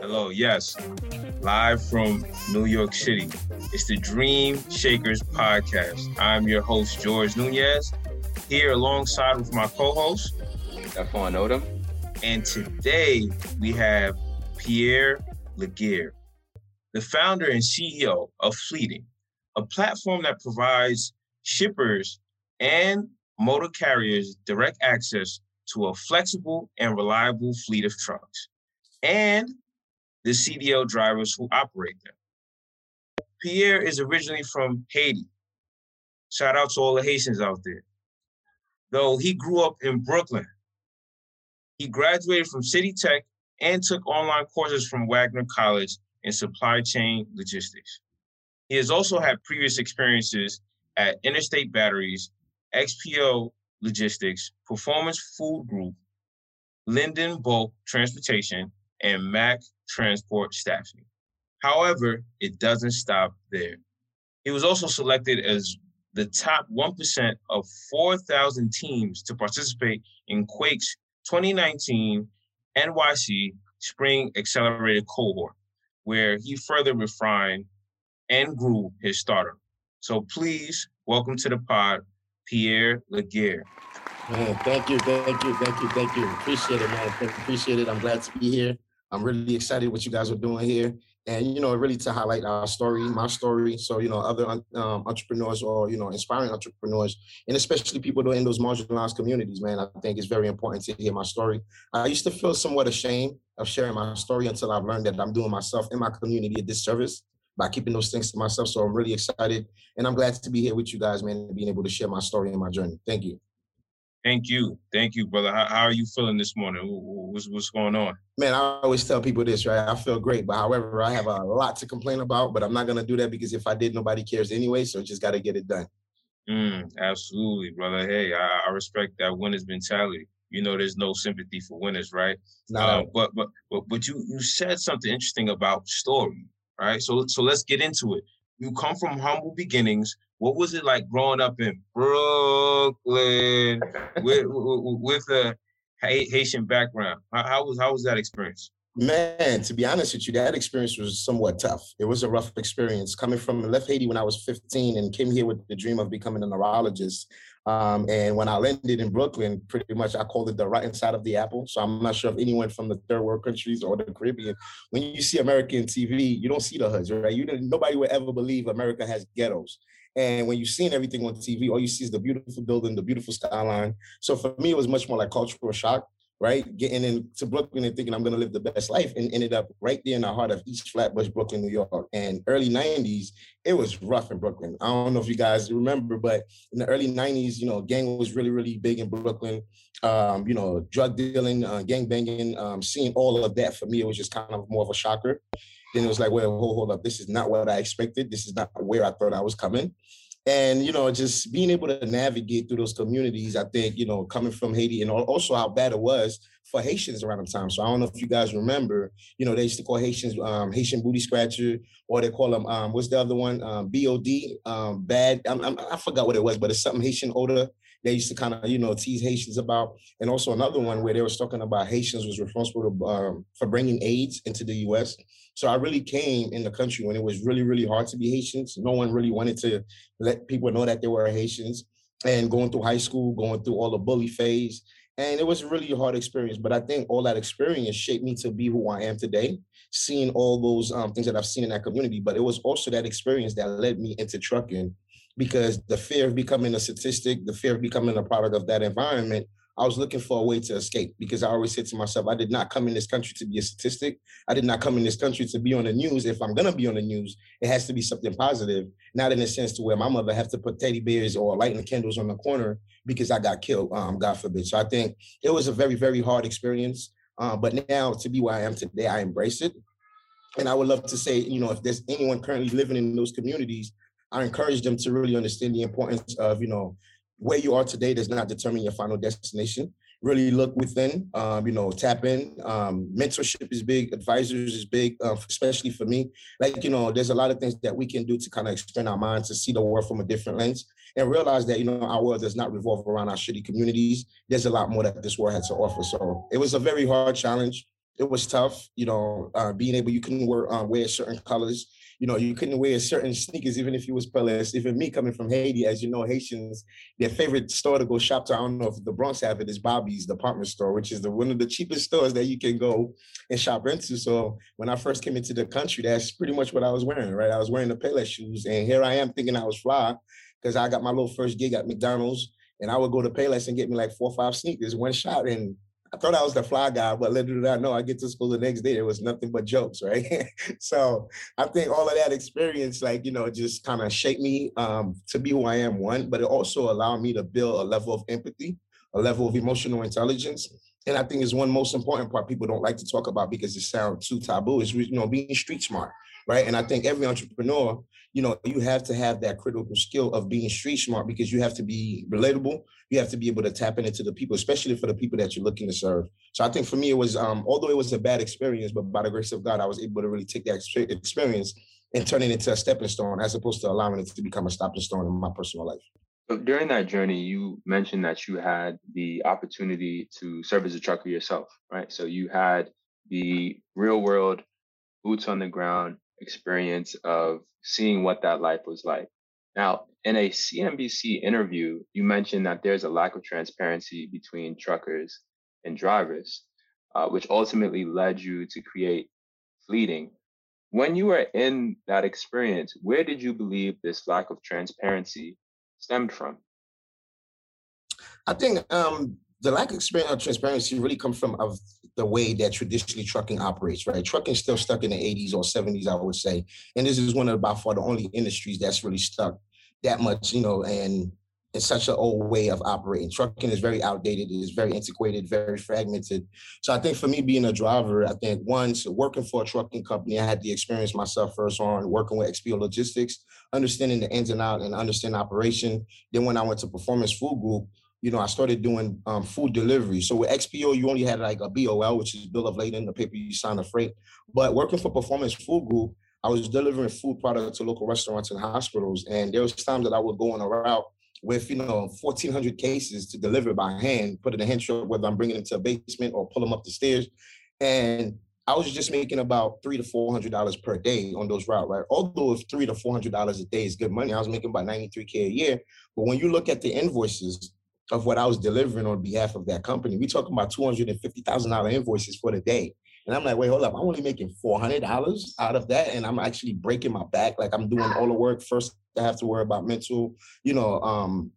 Hello, yes, live from New York City. It's the Dream Shakers podcast. I'm your host, George Nunez, here alongside with my co-host, Stephon Odom. And today we have Pierre Laguerre, the founder and CEO of Fleeting, a platform that provides shippers and motor carriers direct access to a flexible and reliable fleet of trucks and the CDL drivers who operate them. Pierre is originally from Haiti. Shout out to all the Haitians out there. Though he grew up in Brooklyn, he graduated from City Tech and took online courses from Wagner College in supply chain logistics. He has also had previous experiences at Interstate Batteries, XPO Logistics, Performance Food Group, Linden Bulk Transportation, and Mac Transport Staffing. However, it doesn't stop there. He was also selected as the top 1% of 4,000 teams to participate in Quake's 2019 NYC Spring Accelerated Cohort, where he further refined and grew his startup. So please welcome to the pod, Pierre Laguerre. Man, thank you, thank you, thank you, thank you. Appreciate it, man. Appreciate it. I'm glad to be here. I'm really excited what you guys are doing here. And, you know, really to highlight our story, my story. So, you know, other um, entrepreneurs or, you know, inspiring entrepreneurs, and especially people in those marginalized communities, man, I think it's very important to hear my story. I used to feel somewhat ashamed of sharing my story until I've learned that I'm doing myself and my community a disservice by keeping those things to myself. So I'm really excited and I'm glad to be here with you guys, man, and being able to share my story and my journey. Thank you. Thank you. Thank you, brother. How, how, are you feeling this morning? What's, what's going on? Man, I always tell people this, right? I feel great, but however, I have a lot to complain about, but I'm not going to do that because if I did, nobody cares anyway. So just got to get it done. Mm, absolutely, brother. Hey, I, I, respect that winner's mentality. You know, there's no sympathy for winners, right? No. Uh, but, but but but you you said something interesting about story, right? So so let's get into it. You come from humble beginnings, what was it like growing up in Brooklyn with with a Haitian background? How, was how was that experience? Man, to be honest with you, that experience was somewhat tough. It was a rough experience coming from left Haiti when I was 15 and came here with the dream of becoming a neurologist. Um, and when I landed in Brooklyn, pretty much I called it the right side of the apple. So I'm not sure if anyone from the third world countries or the Caribbean, when you see American TV, you don't see the hoods, right? You nobody would ever believe America has ghettos. And when you've seen everything on TV, all you see is the beautiful building, the beautiful skyline. So for me, it was much more like cultural shock, right? Getting into Brooklyn and thinking I'm going to live the best life and ended up right there in the heart of East Flatbush, Brooklyn, New York. And early 90s, it was rough in Brooklyn. I don't know if you guys remember, but in the early 90s, you know, gang was really, really big in Brooklyn. Um, you know, drug dealing, uh, gang banging, um, seeing all of that for me, it was just kind of more of a shocker. Then it was like, well, hold, hold up, this is not what I expected. This is not where I thought I was coming. And you know, just being able to navigate through those communities, I think, you know, coming from Haiti and also how bad it was for Haitians around the time. So I don't know if you guys remember, you know, they used to call Haitians um, Haitian booty scratcher, or they call them um, what's the other one? Um, BOD, um, bad. I'm, I'm, i forgot what it was, but it's something Haitian odor. They used to kind of, you know, tease Haitians about, and also another one where they was talking about Haitians was responsible to, um, for bringing AIDS into the U.S. So I really came in the country when it was really, really hard to be Haitians. No one really wanted to let people know that they were Haitians. And going through high school, going through all the bully phase, and it was a really hard experience. But I think all that experience shaped me to be who I am today, seeing all those um, things that I've seen in that community. But it was also that experience that led me into trucking because the fear of becoming a statistic, the fear of becoming a product of that environment I was looking for a way to escape because I always said to myself, I did not come in this country to be a statistic. I did not come in this country to be on the news. If I'm gonna be on the news, it has to be something positive, not in a sense to where my mother have to put teddy bears or lighting the candles on the corner because I got killed, um, God forbid. So I think it was a very, very hard experience. Uh, but now to be where I am today, I embrace it. And I would love to say, you know, if there's anyone currently living in those communities, I encourage them to really understand the importance of, you know, where you are today does not determine your final destination. Really look within, um, you know, tap in. Um, mentorship is big, advisors is big, uh, especially for me. Like, you know, there's a lot of things that we can do to kind of expand our minds to see the world from a different lens and realize that, you know, our world does not revolve around our shitty communities. There's a lot more that this world has to offer. So it was a very hard challenge. it was tough. You know, uh, being able you couldn't wear uh, wear certain colors. You know, you couldn't wear certain sneakers even if you was Pelé. Even me coming from Haiti, as you know, Haitians, their favorite store to go shop to. I don't know if the Bronx have it is Bobby's department store, which is the one of the cheapest stores that you can go and shop into. So when I first came into the country, that's pretty much what I was wearing. Right, I was wearing the Pelé shoes, and here I am thinking I was fly because I got my little first gig at McDonald's, and I would go to Payless and get me like four or five sneakers, one shot, and I thought I was the fly guy, but little did I know, I get to school the next day, there was nothing but jokes, right? so I think all of that experience, like, you know, just kind of shaped me um, to be who I am, one, but it also allowed me to build a level of empathy, a level of emotional intelligence. And I think is one most important part people don't like to talk about because it sounds too taboo is, you know, being street smart, right? And I think every entrepreneur you know, you have to have that critical skill of being street smart because you have to be relatable. You have to be able to tap into the people, especially for the people that you're looking to serve. So I think for me, it was, um, although it was a bad experience, but by the grace of God, I was able to really take that experience and turn it into a stepping stone as opposed to allowing it to become a stepping stone in my personal life. During that journey, you mentioned that you had the opportunity to serve as a trucker yourself, right? So you had the real world boots on the ground experience of seeing what that life was like. Now, in a CNBC interview, you mentioned that there's a lack of transparency between truckers and drivers, uh, which ultimately led you to create Fleeting. When you were in that experience, where did you believe this lack of transparency stemmed from? I think um, the lack of transparency really comes from of the way that traditionally trucking operates, right? Trucking is still stuck in the 80s or 70s, I would say. And this is one of the, by far the only industries that's really stuck that much, you know, and it's such an old way of operating. Trucking is very outdated, it is very antiquated, very fragmented. So I think for me being a driver, I think once working for a trucking company, I had the experience myself first on working with XPO Logistics, understanding the ins and out and understanding operation. Then when I went to Performance Food Group, you know, I started doing um, food delivery. So with XPO, you only had like a BOL, which is bill of lading, the paper you sign the freight. But working for Performance Food Group, I was delivering food products to local restaurants and hospitals. And there was times that I would go on a route with, you know, 1,400 cases to deliver by hand, put in a hand truck, whether I'm bringing them to a basement or pull them up the stairs. And I was just making about three to four hundred dollars per day on those routes, right? Although if three to four hundred dollars a day is good money, I was making about 93k a year. But when you look at the invoices, of what I was delivering on behalf of that company. We talking about two hundred and fifty thousand dollar invoices for the day, and I'm like, wait, hold up, I'm only making four hundred dollars out of that, and I'm actually breaking my back. Like I'm doing all the work first. I have to worry about mental, you know, um,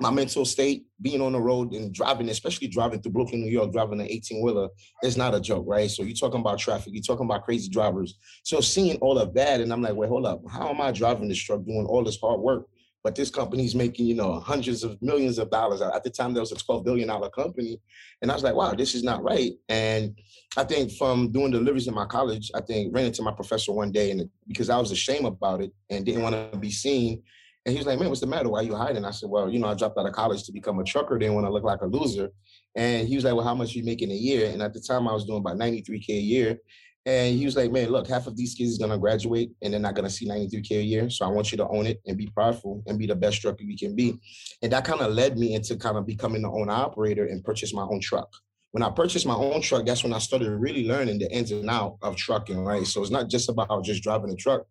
my mental state, being on the road and driving, especially driving through Brooklyn, New York, driving an 18 wheeler, is not a joke, right? So you're talking about traffic, you're talking about crazy drivers. So seeing all of that, and I'm like, wait, hold up, how am I driving this truck, doing all this hard work? But this company's making you know hundreds of millions of dollars. At the time there was a 12 billion dollar company. And i was like wow this is not right. And i think from doing deliveries in my college i think ran into my professor one day and because i was ashamed about it and didn't want to be seen. And he was like man what's the matter? Why are you hiding? I said well you know i dropped out of college to become a trucker didn't want to look like a loser. And he was like well how much you making a year? And at the time i was doing about 93k a year and he was like, man, look, half of these kids is gonna graduate and they're not gonna see 93K a year. So I want you to own it and be prideful and be the best trucker you can be. And that kind of led me into kind of becoming the owner operator and purchase my own truck. When I purchased my own truck, that's when I started really learning the ins and out of trucking, right? So it's not just about just driving a truck.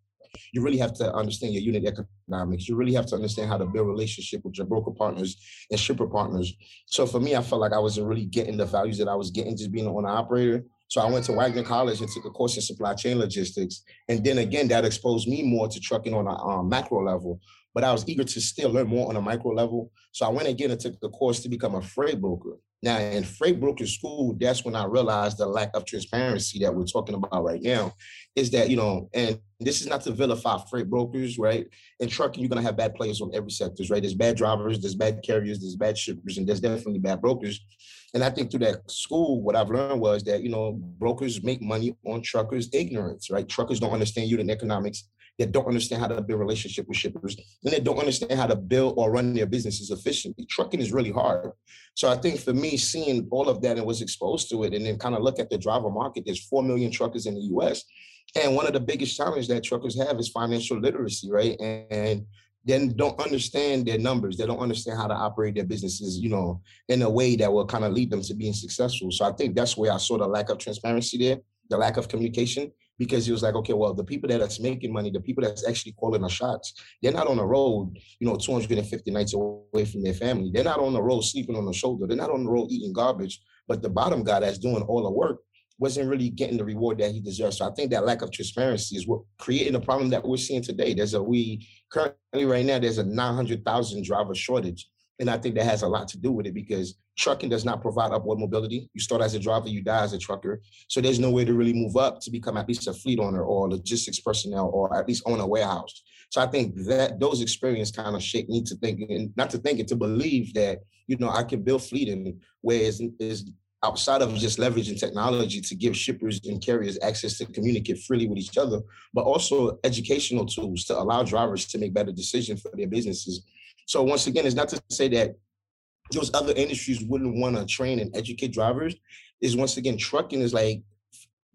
You really have to understand your unit economics. You really have to understand how to build relationship with your broker partners and shipper partners. So for me, I felt like I wasn't really getting the values that I was getting just being an owner operator. So I went to Wagner College and took a course in supply chain logistics. And then again, that exposed me more to trucking on a um, macro level. But I was eager to still learn more on a micro level. So I went again and took the course to become a freight broker. Now, in freight broker school, that's when I realized the lack of transparency that we're talking about right now. Is that, you know, and this is not to vilify freight brokers, right? In trucking, you're going to have bad players on every sectors, right? There's bad drivers, there's bad carriers, there's bad shippers, and there's definitely bad brokers. And I think through that school, what I've learned was that, you know, brokers make money on truckers' ignorance, right? Truckers don't understand unit economics. They don't understand how to build relationship with shippers, and they don't understand how to build or run their businesses efficiently. Trucking is really hard. So I think for me, seeing all of that and was exposed to it, and then kind of look at the driver market, there's four million truckers in the U.S. And one of the biggest challenges that truckers have is financial literacy, right? And, and then don't understand their numbers. They don't understand how to operate their businesses, you know, in a way that will kind of lead them to being successful. So I think that's where I saw the lack of transparency there, the lack of communication, because it was like, okay, well, the people that are making money, the people that's actually calling the shots, they're not on the road, you know, 250 nights away from their family. They're not on the road sleeping on the shoulder. They're not on the road eating garbage. But the bottom guy that's doing all the work wasn't really getting the reward that he deserves. So I think that lack of transparency is what creating the problem that we're seeing today. There's a we currently right now there's a 900,000 driver shortage. And I think that has a lot to do with it because trucking does not provide upward mobility. You start as a driver, you die as a trucker. So there's no way to really move up to become at least a fleet owner or logistics personnel or at least own a warehouse. So I think that those experiences kind of shape me to think and not to think and to believe that, you know, I can build fleet where is, is outside of just leveraging technology to give shippers and carriers access to communicate freely with each other, but also educational tools to allow drivers to make better decisions for their businesses. So once again, it's not to say that those other industries wouldn't want to train and educate drivers. Is once again, trucking is like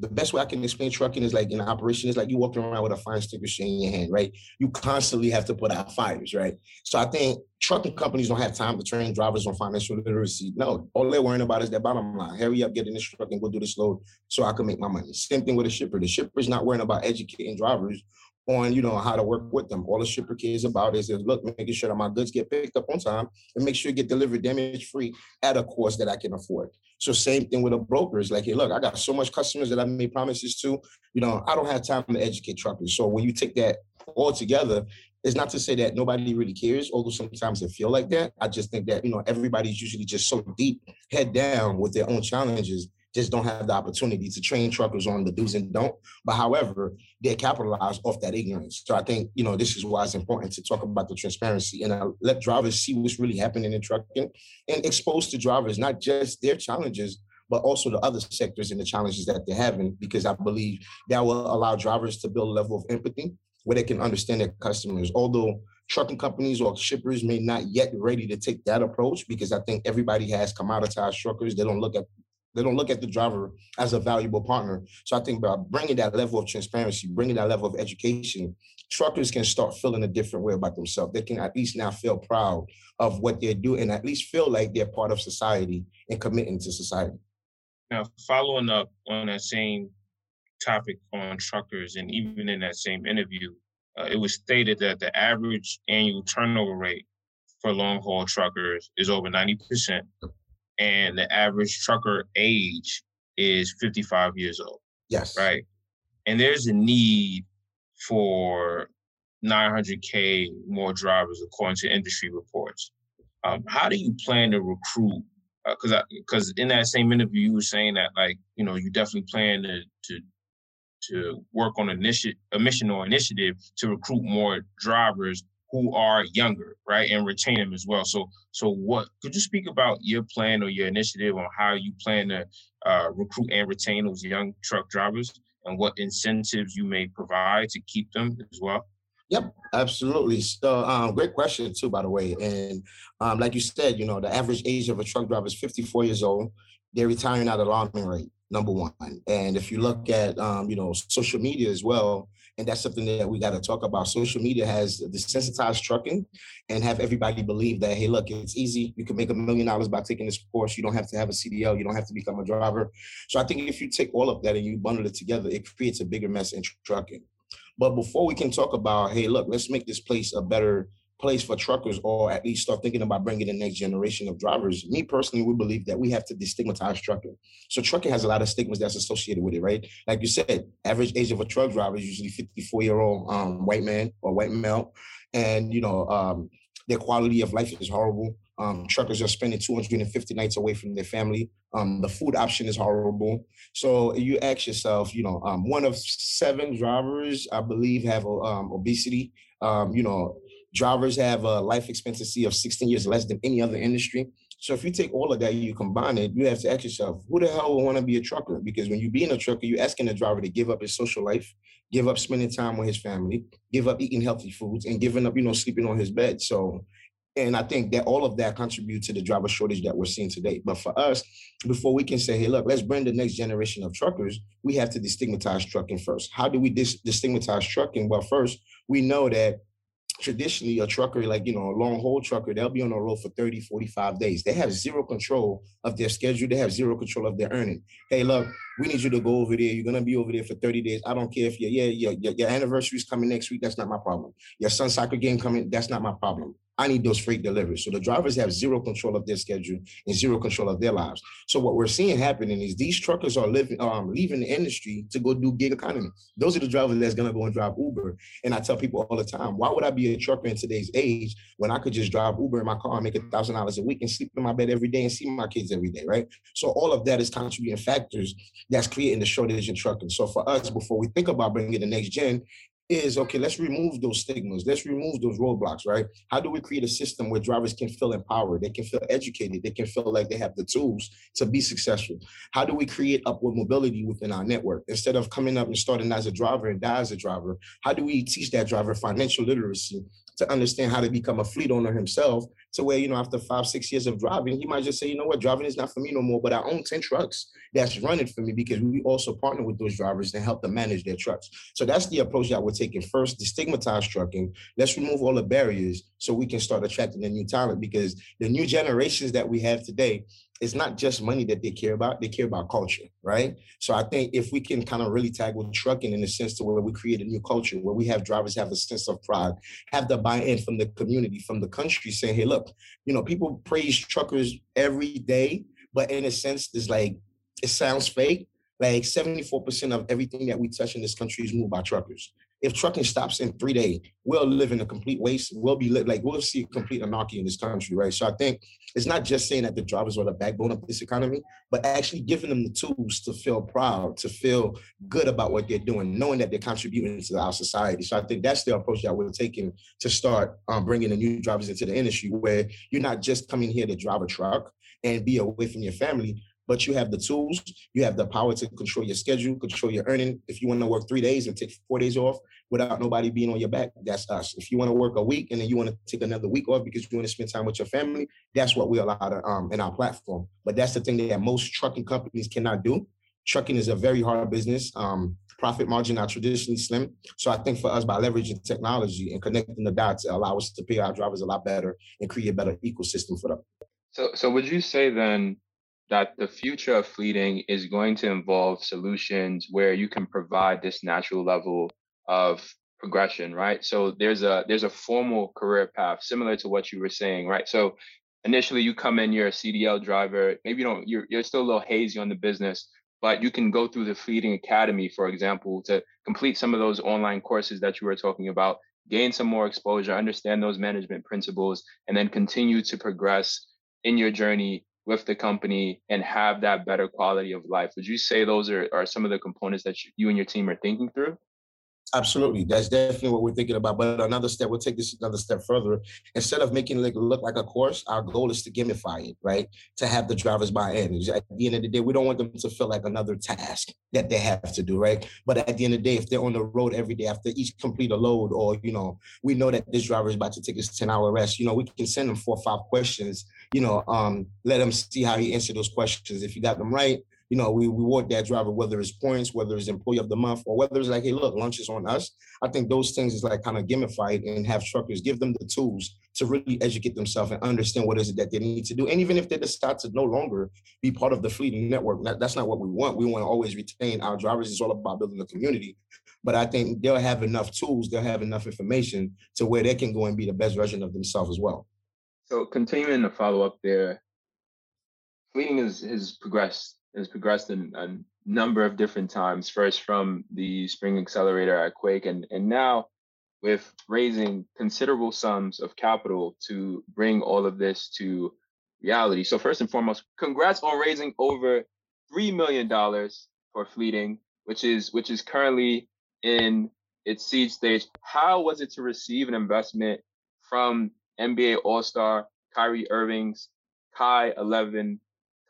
the best way I can explain trucking is like in operation is like you walking around with a fire extinguisher in your hand, right? You constantly have to put out fires, right? So I think trucking companies don't have time to train drivers on financial literacy. No, all they're worrying about is their bottom line. Hurry up, get in this truck and go do this load so I can make my money. Same thing with a shipper. The shipper's not worrying about educating drivers on you know how to work with them. All the shipper cares about is, is look, making sure that my goods get picked up on time and make sure it get delivered damage free at a cost that I can afford. So same thing with a broker like, hey, look, I got so much customers that I made promises to. You know, I don't have time to educate truckers. So when you take that all together, it's not to say that nobody really cares, although sometimes they feel like that. I just think that, you know, everybody's usually just so deep, head down with their own challenges just don't have the opportunity to train truckers on the do's and don't. But however, they capitalize off that ignorance. So I think, you know, this is why it's important to talk about the transparency and uh, let drivers see what's really happening in trucking and expose to drivers not just their challenges, but also the other sectors and the challenges that they're having, because I believe that will allow drivers to build a level of empathy where they can understand their customers. Although trucking companies or shippers may not yet be ready to take that approach because I think everybody has commoditized truckers. They don't look at they don't look at the driver as a valuable partner. So I think by bringing that level of transparency, bringing that level of education, truckers can start feeling a different way about themselves. They can at least now feel proud of what they're doing and at least feel like they're part of society and committing to society. Now, following up on that same topic on truckers, and even in that same interview, uh, it was stated that the average annual turnover rate for long haul truckers is over 90% and the average trucker age is 55 years old. Yes. Right. And there's a need for 900K more drivers, according to industry reports. Um, how do you plan to recruit? Because uh, because in that same interview, you were saying that like you know you definitely plan to to to work on initiative, a mission or initiative to recruit more drivers who are younger, right, and retain them as well. So, so what could you speak about your plan or your initiative on how you plan to uh, recruit and retain those young truck drivers, and what incentives you may provide to keep them as well? Yep, absolutely. So, um, great question too, by the way. And um, like you said, you know, the average age of a truck driver is 54 years old. They're retiring at alarming rate. Number one. And if you look at, um, you know, social media as well, and that's something that we got to talk about. Social media has desensitized trucking and have everybody believe that, hey, look, it's easy. You can make a million dollars by taking this course. You don't have to have a CDL. You don't have to become a driver. So I think if you take all of that and you bundle it together, it creates a bigger mess in trucking. But before we can talk about, hey, look, let's make this place a better place for truckers or at least start thinking about bringing the next generation of drivers. Me personally, we believe that we have to destigmatize trucking. So trucking has a lot of stigmas that's associated with it, right? Like you said, average age of a truck driver is usually 54 year old um, white man or white male. And, you know, um, their quality of life is horrible. Um, truckers are spending 250 nights away from their family. Um, the food option is horrible. So you ask yourself, you know, um, one of seven drivers, I believe, have um, obesity. Um, you know, Drivers have a life expectancy of 16 years less than any other industry. So if you take all of that, you combine it, you have to ask yourself, who the hell would want to be a trucker? Because when you be in a trucker, you're asking the driver to give up his social life, give up spending time with his family, give up eating healthy foods, and giving up, you know, sleeping on his bed. So, and I think that all of that contributes to the driver shortage that we're seeing today. But for us, before we can say, hey, look, let's bring the next generation of truckers, we have to destigmatize trucking first. How do we dis- destigmatize trucking? Well, first, we know that traditionally a trucker, like, you know, a long haul trucker, they'll be on the road for 30, 45 days. They have zero control of their schedule. They have zero control of their earning. Hey, look, we need you to go over there. You're gonna be over there for 30 days. I don't care if your yeah, your, your, your anniversary is coming next week. That's not my problem. Your son's soccer game coming, that's not my problem. I need those freight deliveries. So the drivers have zero control of their schedule and zero control of their lives. So what we're seeing happening is these truckers are living, um, leaving the industry to go do gig economy. Those are the drivers that's gonna go and drive Uber. And I tell people all the time, why would I be a trucker in today's age when I could just drive Uber in my car and make a thousand dollars a week and sleep in my bed every day and see my kids every day, right? So all of that is contributing factors that's creating the shortage in trucking. So for us, before we think about bringing the next gen, is okay, let's remove those stigmas. Let's remove those roadblocks, right? How do we create a system where drivers can feel empowered? They can feel educated. They can feel like they have the tools to be successful. How do we create upward mobility within our network? Instead of coming up and starting as a driver and die as a driver, how do we teach that driver financial literacy to understand how to become a fleet owner himself to where, you know, after five, six years of driving, he might just say, you know what, driving is not for me no more, but I own 10 trucks that's running for me because we also partner with those drivers and help them manage their trucks. So that's the approach that we're taking first, destigmatize trucking. Let's remove all the barriers so we can start attracting the new talent because the new generations that we have today, it's not just money that they care about, they care about culture, right? So I think if we can kind of really with trucking in the sense to where we create a new culture where we have drivers have a sense of pride, have the buy-in from the community, from the country saying, hey, look, you know, people praise truckers every day, but in a sense, there's like, it sounds fake. Like 74% of everything that we touch in this country is moved by truckers if trucking stops in three days, we'll live in a complete waste. We'll be like we'll see complete anarchy in this country, right? So I think it's not just saying that the drivers are the backbone of this economy, but actually giving them the tools to feel proud, to feel good about what they're doing, knowing that they're contributing to our society. So I think that's the approach that we're taking to start um, bringing the new drivers into the industry, where you're not just coming here to drive a truck and be away from your family, but you have the tools, you have the power to control your schedule, control your earning. If you want to work three days and take four days off without nobody being on your back, that's us. If you want to work a week and then you want to take another week off because you want to spend time with your family, that's what we allow to, um, in our platform. But that's the thing that most trucking companies cannot do. Trucking is a very hard business. Um, profit margin are traditionally slim. So I think for us, by leveraging technology and connecting the dots, allow us to pay our drivers a lot better and create a better ecosystem for them. So, so would you say then that the future of fleeting is going to involve solutions where you can provide this natural level of progression, right? So there's a there's a formal career path similar to what you were saying, right? So initially you come in, you're a CDL driver, maybe you don't you're you're still a little hazy on the business, but you can go through the Fleeting Academy, for example, to complete some of those online courses that you were talking about, gain some more exposure, understand those management principles, and then continue to progress in your journey with the company and have that better quality of life. Would you say those are, are some of the components that you and your team are thinking through? Absolutely. That's definitely what we're thinking about. But another step, we'll take this another step further. Instead of making it look like a course, our goal is to gamify it, right? To have the drivers buy in. At the end of the day, we don't want them to feel like another task that they have to do, right? But at the end of the day, if they're on the road every day after each complete a load, or you know, we know that this driver is about to take his 10 hour rest, you know, we can send them four or five questions, you know, um, let them see how he answered those questions. If you got them right, you know, we reward that driver, whether it's points, whether it's employee of the month, or whether it's like, hey, look, lunch is on us. I think those things is like kind of gamified and have truckers give them the tools to really educate themselves and understand what is it that they need to do. And even if they decide to no longer be part of the fleeting network, that, that's not what we want. We want to always retain our drivers. It's all about building a community. But I think they'll have enough tools, they'll have enough information to where they can go and be the best version of themselves as well. So continuing to follow up there, fleeting has, has progressed has progressed in a number of different times. First from the Spring Accelerator at Quake, and and now with raising considerable sums of capital to bring all of this to reality. So first and foremost, congrats on raising over three million dollars for Fleeting, which is which is currently in its seed stage. How was it to receive an investment from NBA All-Star Kyrie Irving's Kai 11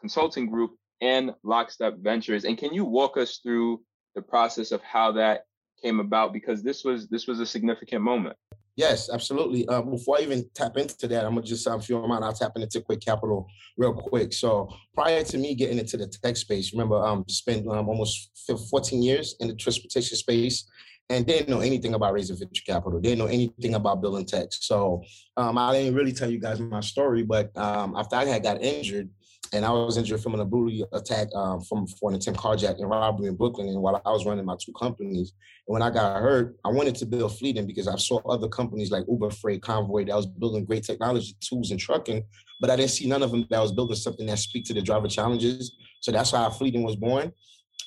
Consulting Group and Lockstep Ventures. And can you walk us through the process of how that came about? Because this was this was a significant moment. Yes, absolutely. Uh, before I even tap into that, I'm gonna just, um, if you don't mind, I'll tap into Quake Capital real quick. So prior to me getting into the tech space, remember, um, spent um, almost 14 years in the transportation space, and didn't know anything about raising venture capital. Didn't know anything about building tech. So um, I didn't really tell you guys my story, but um, after I had got injured, and I was injured from an brutal attack um, from for an attempt carjack and robbery in Brooklyn. And while I was running my two companies, and when I got hurt, I wanted to build Fleeting because I saw other companies like Uber Freight, Convoy that was building great technology tools and trucking, but I didn't see none of them that was building something that speak to the driver challenges. So that's how Fleeting was born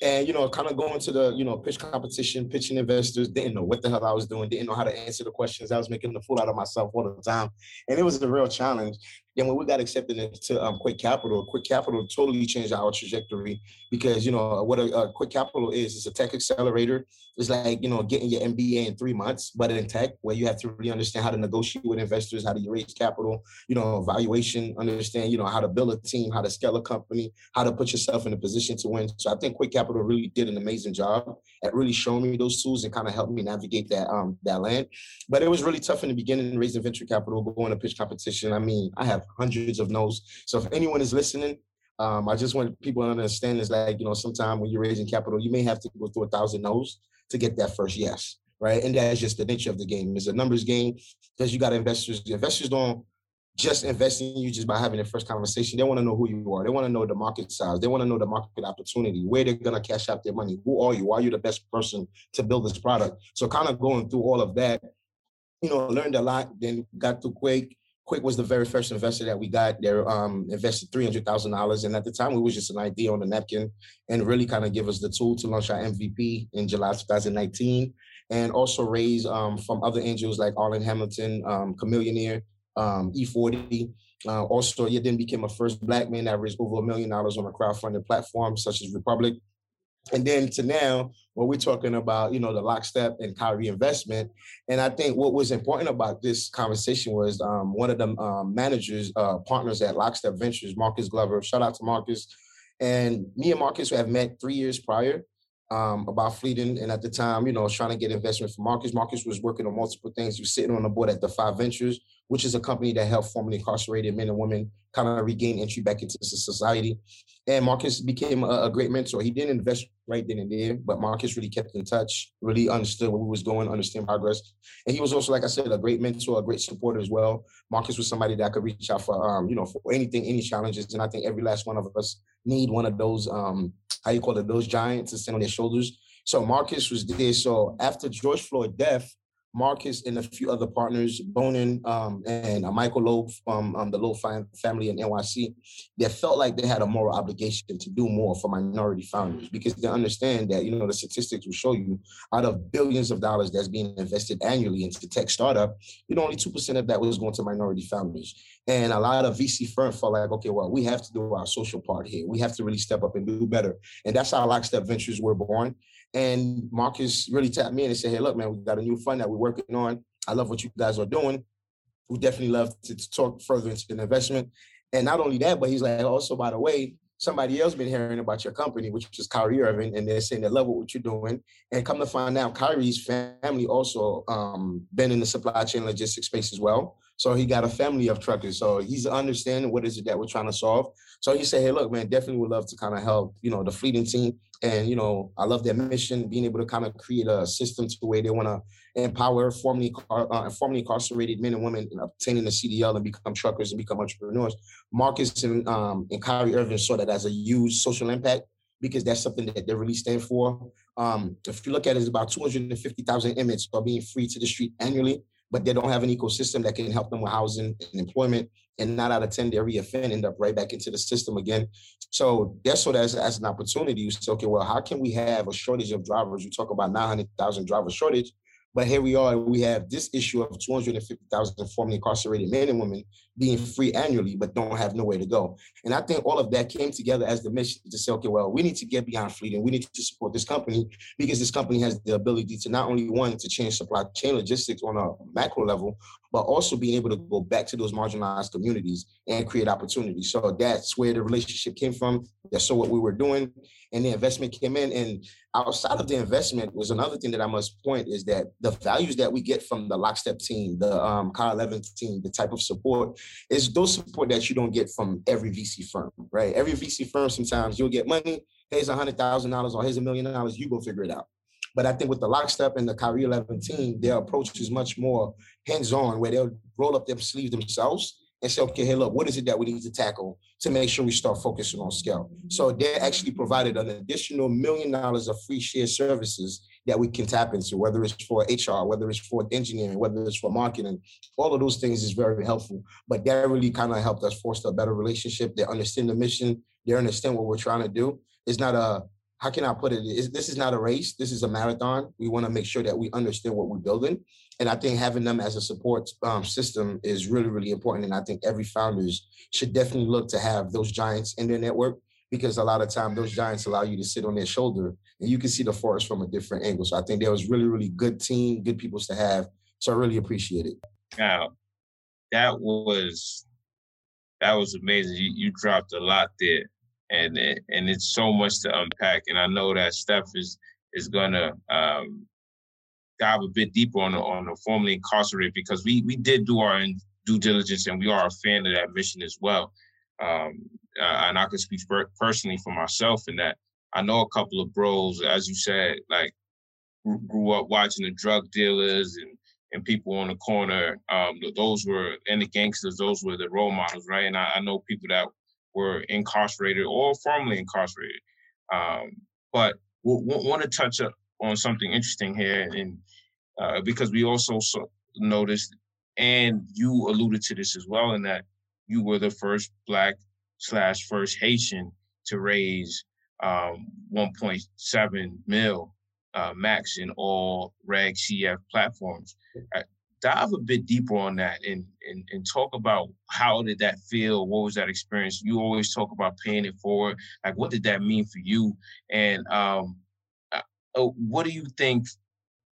and you know, kind of going to the you know pitch competition, pitching investors, didn't know what the hell I was doing, didn't know how to answer the questions. I was making the fool out of myself all the time, and it was a real challenge. Then when we got accepted into um, Quake Capital, Quake Capital totally changed our trajectory because you know what a, a Quake Capital is. It's a tech accelerator. It's like you know getting your MBA in three months, but in tech, where you have to really understand how to negotiate with investors, how to raise capital, you know, valuation, understand you know how to build a team, how to scale a company, how to put yourself in a position to win. So I think Quake Capital really did an amazing job at really showing me those tools and kind of helped me navigate that um that land. But it was really tough in the beginning raising venture capital, going to pitch competition. I mean, I have have hundreds of no's. So if anyone is listening, um, I just want people to understand is like, you know, sometimes when you're raising capital, you may have to go through a thousand no's to get that first yes, right? And that's just the nature of the game. It's a numbers game because you got investors. The investors don't just invest in you just by having the first conversation. They want to know who you are. They want to know the market size. They want to know the market opportunity, where they're going to cash out their money. Who are you? Are you the best person to build this product? So kind of going through all of that, you know, learned a lot, then got to Quake, Quake was the very first investor that we got. They um, invested three hundred thousand dollars, and at the time, it was just an idea on a napkin, and really kind of give us the tool to launch our MVP in July 2019, and also raise um, from other angels like Arlan Hamilton, um, Chamillionaire, um, E-40. Uh, also, he then became a first black man that raised over a million dollars on a crowdfunding platform such as Republic. And then to now, when we're talking about, you know, the lockstep and Kyrie investment. And I think what was important about this conversation was um, one of the um, managers, uh, partners at Lockstep Ventures, Marcus Glover. Shout out to Marcus. And me and Marcus have met three years prior um, about Fleeting. And at the time, you know, trying to get investment from Marcus. Marcus was working on multiple things. He was sitting on the board at the Five Ventures, which is a company that helped formerly incarcerated men and women kind of regain entry back into society. And Marcus became a, a, great mentor. He didn't invest right then and there, but Marcus really kept in touch, really understood where we was going, understand progress. And he was also, like I said, a great mentor, a great supporter as well. Marcus was somebody that I could reach out for, um, you know, for anything, any challenges. And I think every last one of us need one of those, um, how you call it, those giants to stand on their shoulders. So Marcus was there. So after George Floyd death, Marcus and a few other partners, Bonin um, and uh, Michael Loeb from um, the Loeb family in NYC, they felt like they had a moral obligation to do more for minority founders because they understand that, you know, the statistics will show you out of billions of dollars that's being invested annually into tech startup, you know, only 2% of that was going to minority founders. And a lot of VC firms felt like, okay, well, we have to do our social part here. We have to really step up and do better. And that's how Lockstep Ventures were born. And Marcus really tapped me in and said, Hey, look, man, we got a new fund that we're working on. I love what you guys are doing. We definitely love to, to talk further into the investment. And not only that, but he's like, also, by the way, somebody else been hearing about your company, which is Kyrie Irving, and they're saying they love what you're doing. And come to find out, Kyrie's family also um, been in the supply chain logistics space as well. So he got a family of truckers. So he's understanding what is it that we're trying to solve. So he said, hey, look, man, definitely would love to kind of help, you know, the fleeting team. And, you know, I love their mission, being able to kind of create a system to where they want to empower formerly, uh, formerly incarcerated men and women in obtaining the CDL and become truckers and become entrepreneurs. Marcus and, um, and Kyrie Irving saw that as a huge social impact because that's something that they really stand for. Um, if you look at it, it's about 250,000 inmates are being free to the street annually but they don't have an ecosystem that can help them with housing and employment. And not out of 10, they reoffend, end up right back into the system again. So that's what as an opportunity, you say, okay, well, how can we have a shortage of drivers? You talk about 900,000 driver shortage, but here we are, we have this issue of 250,000 formerly incarcerated men and women being free annually, but don't have nowhere to go. And I think all of that came together as the mission to say, okay, well, we need to get beyond fleeting. We need to support this company because this company has the ability to not only one to change supply chain logistics on a macro level, but also being able to go back to those marginalized communities and create opportunities. So that's where the relationship came from. That's so what we were doing. And the investment came in. And outside of the investment was another thing that I must point is that the values that we get from the lockstep team, the um, Kai 11 team, the type of support is those support that you don't get from every VC firm, right? Every VC firm, sometimes you'll get money. Here's a hundred thousand dollars or here's a million dollars. You go figure it out. But I think with the lockstep and the Kyrie 11 team, their approach is much more hands-on, where they'll roll up their sleeves themselves and say, okay, hey, look, what is it that we need to tackle to make sure we start focusing on scale? So they actually provided an additional million dollars of free shared services that we can tap into, whether it's for HR, whether it's for engineering, whether it's for marketing. All of those things is very helpful. But that really kind of helped us foster a better relationship. They understand the mission. They understand what we're trying to do. It's not a how can I put it? It's, this is not a race. This is a marathon. We want to make sure that we understand what we're building. And I think having them as a support um, system is really, really important. And I think every founders should definitely look to have those giants in their network because a lot of time those giants allow you to sit on their shoulder and you can see the forest from a different angle. So I think there was really, really good team, good peoples to have. So I really appreciate it. Now, that was that was amazing. You, you dropped a lot there and and it's so much to unpack. And I know that Steph is is gonna um, dive a bit deeper on the on the formerly incarcerated because we we did do our due diligence and we are a fan of that mission as well. Um, uh, and I can speak personally for myself in that I know a couple of bros, as you said, like grew up watching the drug dealers and and people on the corner. Um, those were and the gangsters. Those were the role models, right? And I, I know people that were incarcerated or formerly incarcerated. Um, but want to touch on something interesting here, and uh, because we also so noticed, and you alluded to this as well, in that you were the first Black slash first Haitian to raise um, 1.7 mil uh, max in all Reg CF platforms. Uh, dive a bit deeper on that and, and and talk about how did that feel? What was that experience? You always talk about paying it forward. Like what did that mean for you? And um uh, oh, what do you think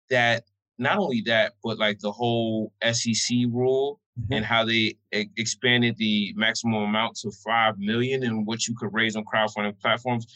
that not only that but like the whole sec rule mm-hmm. and how they e- expanded the maximum amount to 5 million and what you could raise on crowdfunding platforms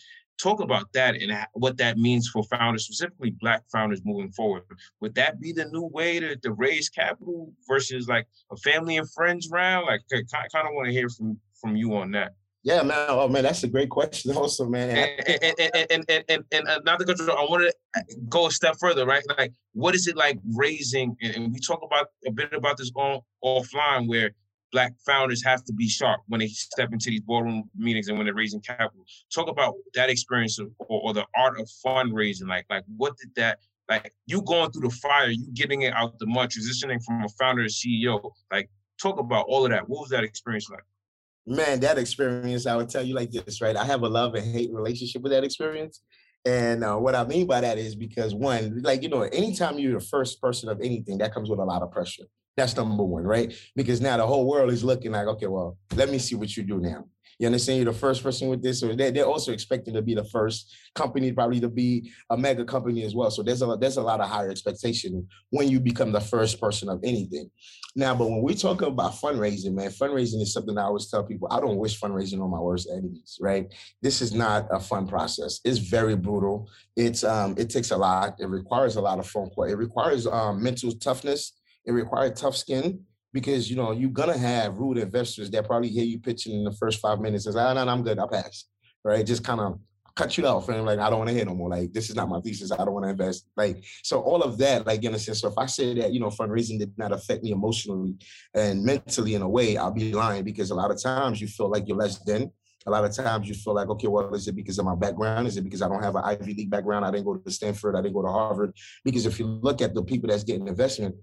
talk about that and what that means for founders, specifically Black founders moving forward. Would that be the new way to, to raise capital versus like a family and friends round? Like, I kind of want to hear from from you on that. Yeah, man. Oh, man, that's a great question, also, man. And and and and, and, and, and another question, I want to uh, go a step further, right? Like, what is it like raising? And we talk about a bit about this on offline, where black founders have to be sharp when they step into these boardroom meetings and when they're raising capital. Talk about that experience of, or, or, the art of fundraising. Like, like what did that like you going through the fire, you getting it out the mud, transitioning from a founder to CEO. Like, talk about all of that. What was that experience like? Man, that experience, I would tell you like this, right? I have a love and hate relationship with that experience. And uh, what I mean by that is because one, like you know, anytime you're the first person of anything, that comes with a lot of pressure. That's number one, right? Because now the whole world is looking like, okay, well, let me see what you do now. You understand? You're the first person with this, or they're, they're also expecting to be the first company, probably to be a mega company as well. So there's a there's a lot of higher expectation when you become the first person of anything. Now, but when we talk about fundraising, man, fundraising is something I always tell people. I don't wish fundraising on my worst enemies, right? This is not a fun process. It's very brutal. It's um, it takes a lot. It requires a lot of phone call. It requires um, mental toughness it requires tough skin because you know you're gonna have rude investors that probably hear you pitching in the first five minutes and say, "Ah, no, no, I'm good, I'll pass." Right? Just kind of cut you off and like, I don't want to hear no more. Like, this is not my thesis. I don't want to invest. Like, so all of that, like in a sense. So if I say that, you know, fundraising did not affect me emotionally and mentally in a way, I'll be lying because a lot of times you feel like you're less than. A lot of times you feel like, okay, well, is it because of my background? Is it because I don't have an Ivy League background? I didn't go to Stanford. I didn't go to Harvard. Because if you look at the people that's getting investment,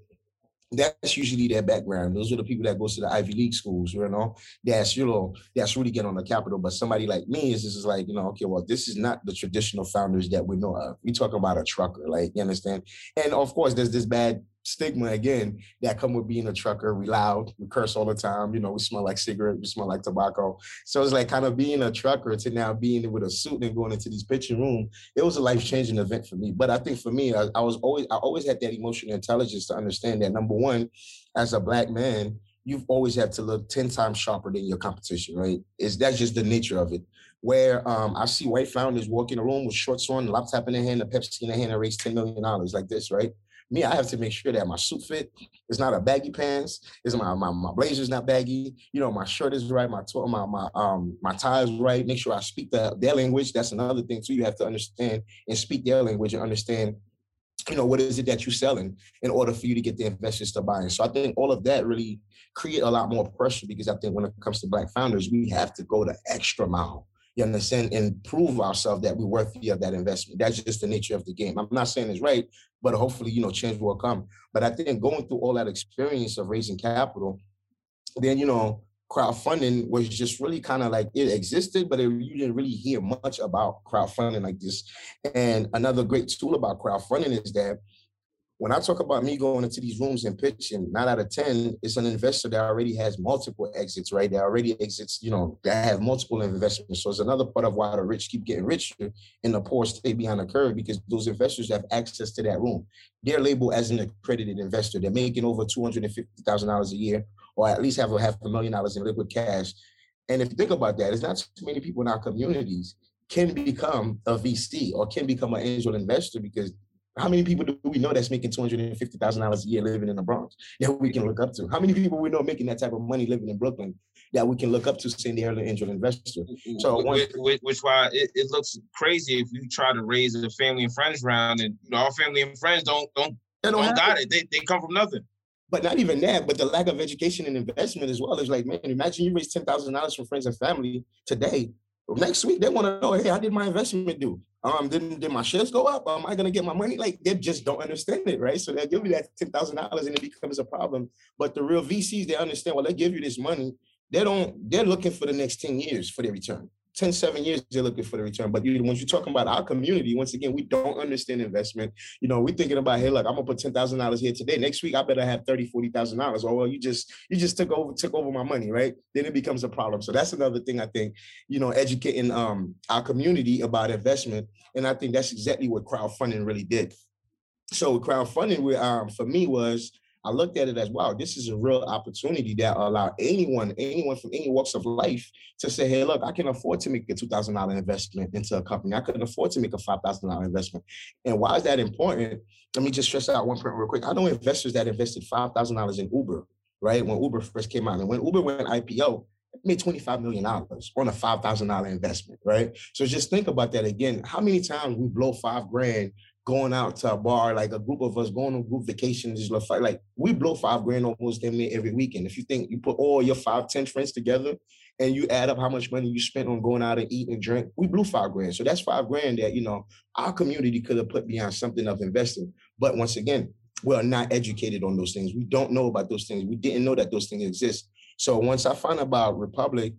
that's usually their background. Those are the people that goes to the Ivy League schools, you know. That's you know that's really getting on the capital. But somebody like me is just like you know, okay, well, this is not the traditional founders that we know of. We talk about a trucker, like you understand. And of course, there's this bad stigma again that come with being a trucker. We loud, we curse all the time. You know, we smell like cigarette, we smell like tobacco. So it's like kind of being a trucker to now being with a suit and going into these pitching room. It was a life changing event for me. But I think for me, I, I was always I always had that emotional intelligence to understand that number one, as a black man, you've always had to look 10 times sharper than your competition, right? Is that's just the nature of it. Where um, I see white founders walk in room with shorts on, laptop in their hand, a Pepsi in their hand, and raise $10 million like this, right? Me, I have to make sure that my suit fit. It's not a baggy pants. Is my, my my blazer's not baggy. You know, my shirt is right. My my my um my tie is right. Make sure I speak the, their language. That's another thing too. You have to understand and speak their language and understand you know, what is it that you're selling in order for you to get the investors to buy in? So I think all of that really create a lot more pressure because I think when it comes to black founders, we have to go the extra mile. You understand, and prove ourselves that we're worthy of that investment. That's just the nature of the game. I'm not saying it's right, but hopefully, you know, change will come. But I think going through all that experience of raising capital, then you know, crowdfunding was just really kind of like it existed, but it, you didn't really hear much about crowdfunding like this. And another great tool about crowdfunding is that when I talk about me going into these rooms and pitching, nine out of 10, it's an investor that already has multiple exits, right? That already exits, you know, that have multiple investments. So it's another part of why the rich keep getting richer and the poor stay behind the curve because those investors have access to that room. They're labeled as an accredited investor. They're making over $250,000 a year or at least have a half a million dollars in liquid cash. And if you think about that, it's not too many people in our communities can become a VC or can become an angel investor because how many people do we know that's making two hundred and fifty thousand dollars a year living in the Bronx that we can look up to? How many people we know making that type of money living in Brooklyn that we can look up to, saying they're an angel investor? So, which, which, which why it, it, looks crazy if you try to raise a family and friends round, and you know, our family and friends don't don't they don't, don't got it. They they come from nothing. But not even that, but the lack of education and investment as well is like, man, imagine you raise ten thousand dollars from friends and family today. Next week they want to know, hey, how did my investment do? Um, did, did my shares go up? Am I gonna get my money? Like they just don't understand it, right? So they'll give you that ten thousand dollars and it becomes a problem. But the real VCs, they understand. Well, they give you this money. They don't. They're looking for the next ten years for their return. 10, seven years, they're looking for the return. But you, once you're talking about our community, once again, we don't understand investment. You know, we're thinking about, hey, look, I'm gonna put ten thousand dollars here today. Next week, I better have thirty, forty thousand dollars. Or well, you just you just took over took over my money, right? Then it becomes a problem. So that's another thing I think, you know, educating um our community about investment. And I think that's exactly what crowdfunding really did. So crowdfunding, um, for me was I looked at it as wow, this is a real opportunity that allow anyone, anyone from any walks of life to say, hey, look, I can afford to make a two thousand dollar investment into a company. I can afford to make a five thousand dollar investment. And why is that important? Let me just stress out one point real quick. I know investors that invested five thousand dollars in Uber, right? When Uber first came out, and when Uber went IPO, made $25 million on a $5,000 investment, right? So just think about that again. How many times we blow five grand going out to a bar, like a group of us going on group vacations, like we blow five grand almost every weekend. If you think you put all your five, ten friends together and you add up how much money you spent on going out and eat and drink, we blew five grand. So that's five grand that, you know, our community could have put behind something of investing. But once again, we're not educated on those things. We don't know about those things. We didn't know that those things exist. So once I found about Republic,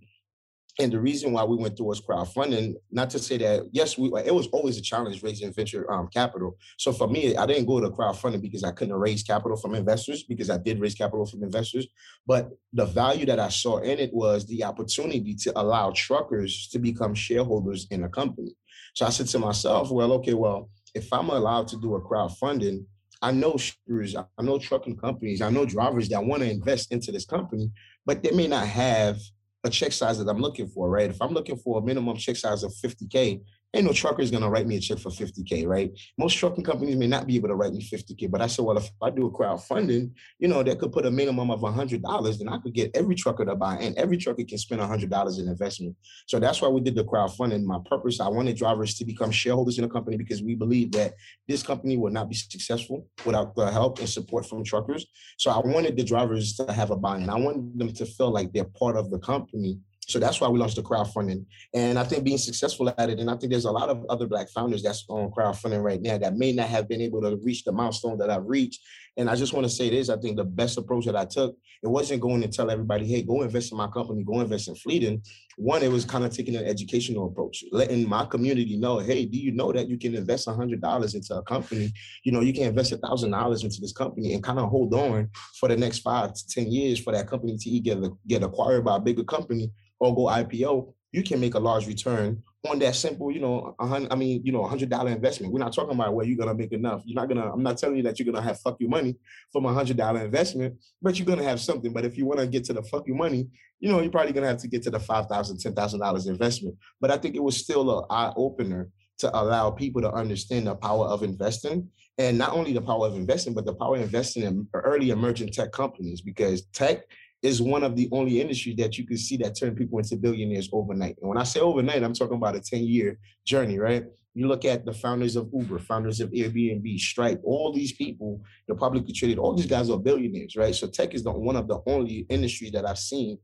and the reason why we went towards crowdfunding, not to say that yes, we it was always a challenge raising venture um, capital. So for me, I didn't go to crowdfunding because I couldn't raise capital from investors because I did raise capital from investors. But the value that I saw in it was the opportunity to allow truckers to become shareholders in a company. So I said to myself, well, okay, well, if I'm allowed to do a crowdfunding, I know shippers, I know trucking companies, I know drivers that want to invest into this company, but they may not have a check size that I'm looking for, right? If I'm looking for a minimum check size of 50K, ain't no trucker is gonna write me a check for 50K, right? Most trucking companies may not be able to write me 50K, but I said, well, if I do a crowdfunding, you know, that could put a minimum of $100, then I could get every trucker to buy, and every trucker can spend $100 in investment. So that's why we did the crowdfunding. My purpose, I wanted drivers to become shareholders in the company because we believe that this company would not be successful without the help and support from truckers. So I wanted the drivers to have a buy-in. I wanted them to feel like they're part of the company so that's why we launched the crowdfunding. And I think being successful at it, and I think there's a lot of other Black founders that's on crowdfunding right now that may not have been able to reach the milestone that I've reached. And I just want to say this I think the best approach that I took, it wasn't going to tell everybody, hey, go invest in my company, go invest in Fleeting. One, it was kind of taking an educational approach, letting my community know, hey, do you know that you can invest $100 into a company? You know, you can invest $1,000 into this company and kind of hold on for the next five to 10 years for that company to either get acquired by a bigger company or go IPO, you can make a large return on that simple, you know, I mean, you know, hundred dollar investment. We're not talking about where you're gonna make enough. You're not gonna. I'm not telling you that you're gonna have fuck your money from a hundred dollar investment, but you're gonna have something. But if you want to get to the fuck your money, you know, you're probably gonna have to get to the five thousand, ten thousand dollars investment. But I think it was still an eye opener to allow people to understand the power of investing and not only the power of investing, but the power of investing in early emerging tech companies because tech is one of the only industries that you can see that turn people into billionaires overnight. And when I say overnight, I'm talking about a 10 year journey, right? You look at the founders of Uber, founders of Airbnb, Stripe, all these people, they're publicly traded, all these guys are billionaires, right? So tech is the, one of the only industries that I've seen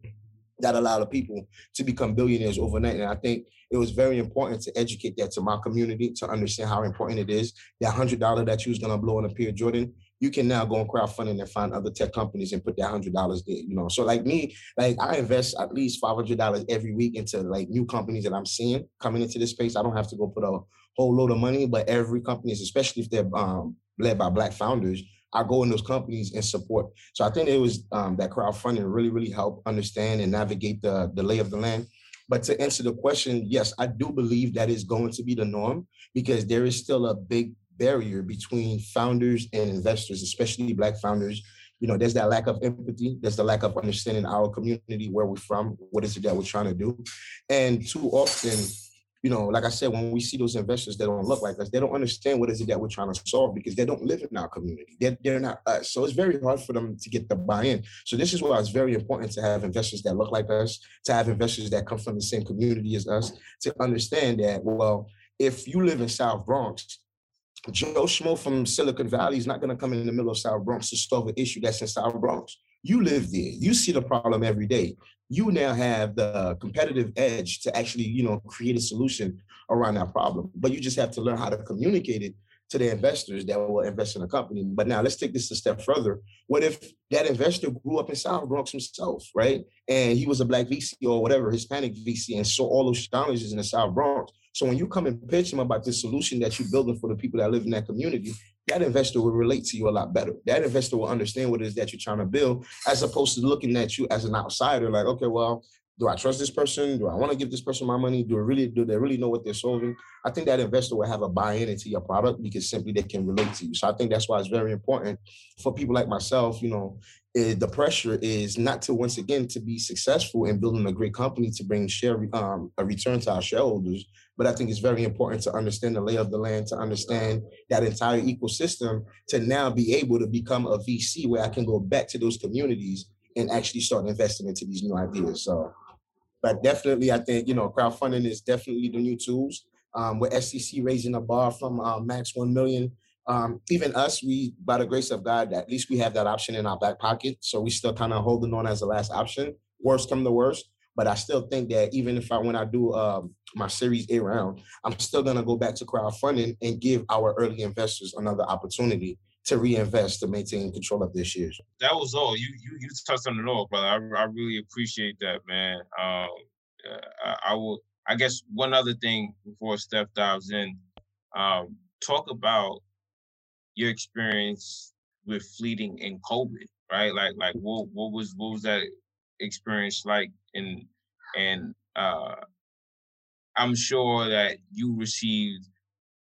that allow the people to become billionaires overnight. And I think it was very important to educate that to my community to understand how important it is. That hundred dollar that you was gonna blow on a pair of Jordan, you can now go on crowdfunding and find other tech companies and put that hundred dollars there. You know, so like me, like I invest at least five hundred dollars every week into like new companies that I'm seeing coming into this space. I don't have to go put a whole load of money, but every company especially if they're um, led by black founders, I go in those companies and support. So I think it was um, that crowdfunding really, really helped understand and navigate the, the lay of the land. But to answer the question, yes, I do believe that is going to be the norm because there is still a big barrier between founders and investors, especially black founders. You know, there's that lack of empathy, there's the lack of understanding our community, where we're from, what is it that we're trying to do. And too often, you know, like I said, when we see those investors that don't look like us, they don't understand what is it that we're trying to solve because they don't live in our community. They're, they're not us. So it's very hard for them to get the buy-in. So this is why it's very important to have investors that look like us, to have investors that come from the same community as us, to understand that, well, if you live in South Bronx, Joe Schmo from Silicon Valley is not going to come in the middle of South Bronx to solve an issue that's in South Bronx. You live there. You see the problem every day you now have the competitive edge to actually, you know, create a solution around that problem. But you just have to learn how to communicate it to the investors that will invest in a company. But now let's take this a step further. What if that investor grew up in South Bronx himself, right? And he was a black VC or whatever, Hispanic VC, and saw all those challenges in the South Bronx. So when you come and pitch him about this solution that you're building for the people that live in that community, that investor will relate to you a lot better. That investor will understand what it is that you're trying to build, as opposed to looking at you as an outsider, like, okay, well, do I trust this person? Do I want to give this person my money? Do I really do they really know what they're solving? I think that investor will have a buy-in into your product because simply they can relate to you. So I think that's why it's very important for people like myself, you know, eh, the pressure is not to once again to be successful in building a great company to bring share um, a return to our shareholders, but I think it's very important to understand the lay of the land, to understand that entire ecosystem, to now be able to become a VC where I can go back to those communities and actually start investing into these new ideas. So, but definitely, I think you know, crowdfunding is definitely the new tools. Um, with SEC raising the bar from uh, max one million, um, even us, we by the grace of God, at least we have that option in our back pocket. So we still kind of holding on as the last option. Worst come to worst, but I still think that even if I when I do um, my Series A round, I'm still gonna go back to crowdfunding and give our early investors another opportunity to reinvest to maintain control of their shares. That was all. You you you touched on it all, brother. I, I really appreciate that, man. Um, I, I will. I guess one other thing before Steph dives in, um, talk about your experience with fleeting in COVID, right? Like like what what was what was that experience like and and uh I'm sure that you received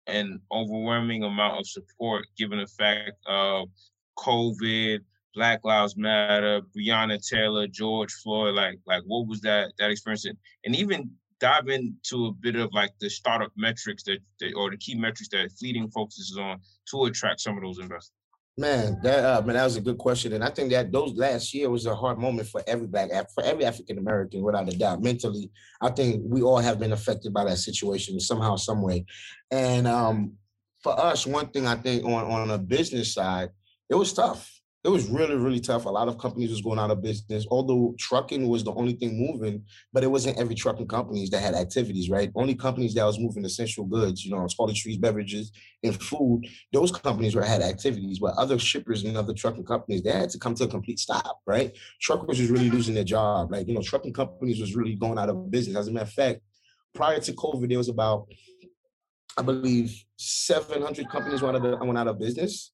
an overwhelming amount of support given the fact of COVID, Black Lives Matter, Breonna Taylor, George Floyd, like like what was that that experience? And even dive into a bit of like the startup metrics that, that or the key metrics that Fleeting focuses on to attract some of those investors. Man, that uh, man, that was a good question, and I think that those last year was a hard moment for every black, for every African American, without a doubt. Mentally, I think we all have been affected by that situation somehow, some way. And um, for us, one thing I think on on a business side, it was tough it was really, really tough. A lot of companies was going out of business, although trucking was the only thing moving, but it wasn't every trucking companies that had activities, right? Only companies that was moving essential goods, you know, toiletries, beverages, and food, those companies were had activities, but other shippers and other trucking companies, they had to come to a complete stop, right? Truckers was really losing their job. Like, you know, trucking companies was really going out of business. As a matter of fact, prior to COVID, there was about, I believe, 700 companies went out of, went out of business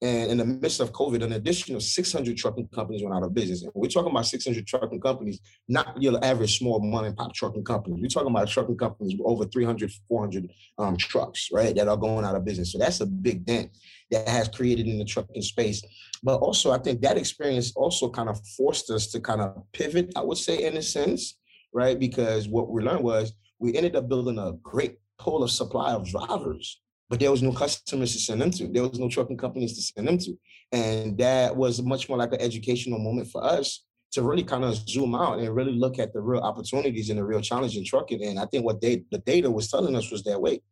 and in the midst of COVID, an additional 600 trucking companies went out of business. And we're talking about 600 trucking companies, not your average small mom and pop trucking companies. We're talking about trucking companies with over 300, 400 um, trucks, right, that are going out of business. So that's a big dent that has created in the trucking space. But also, I think that experience also kind of forced us to kind of pivot, I would say, in a sense, right? Because what we learned was we ended up building a great pool of supply of drivers but there was no customers to send them to. There was no trucking companies to send them to. And that was much more like an educational moment for us to really kind of zoom out and really look at the real opportunities and the real challenge in trucking. And I think what they, the data was telling us was that wait,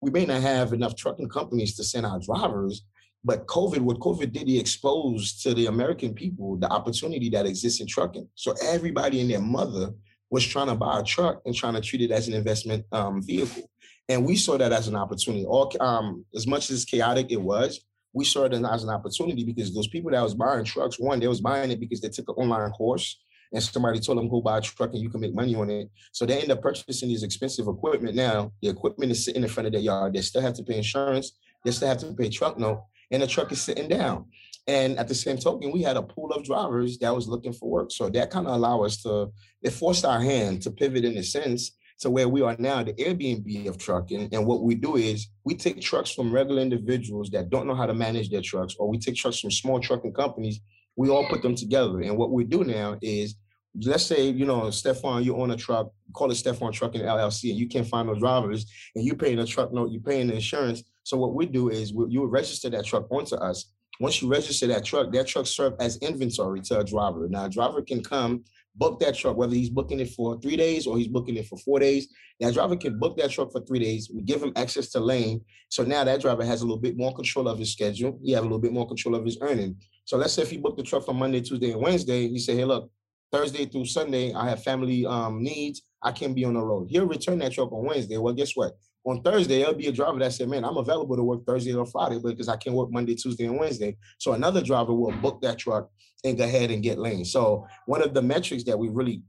we may not have enough trucking companies to send our drivers, but COVID, what COVID did, he exposed to the American people the opportunity that exists in trucking. So everybody and their mother was trying to buy a truck and trying to treat it as an investment um, vehicle. And we saw that as an opportunity. All um, as much as chaotic it was, we saw it as an opportunity because those people that was buying trucks, one, they was buying it because they took an online course and somebody told them go buy a truck and you can make money on it. So they end up purchasing these expensive equipment. Now the equipment is sitting in front of their yard. They still have to pay insurance. They still have to pay truck note, and the truck is sitting down. And at the same token, we had a pool of drivers that was looking for work. So that kind of allowed us to, it forced our hand to pivot in a sense to where we are now, the Airbnb of trucking. And what we do is we take trucks from regular individuals that don't know how to manage their trucks, or we take trucks from small trucking companies. We all put them together. And what we do now is let's say, you know, Stefan, you own a truck, call it Stefan Trucking LLC, and you can't find no drivers, and you're paying a truck note, you're paying the insurance. So what we do is we, you register that truck onto us. Once you register that truck, that truck serve as inventory to a driver. Now, a driver can come book that truck, whether he's booking it for three days or he's booking it for four days. That driver can book that truck for three days. We give him access to lane. So now that driver has a little bit more control of his schedule. He have a little bit more control of his earning. So let's say if he booked the truck for Monday, Tuesday, and Wednesday, he say, hey, look, Thursday through Sunday, I have family um, needs. I can't be on the road. He'll return that truck on Wednesday. Well, guess what? On Thursday, there'll be a driver that said, Man, I'm available to work Thursday or Friday because I can't work Monday, Tuesday, and Wednesday. So another driver will book that truck and go ahead and get lanes. So one of the metrics that we really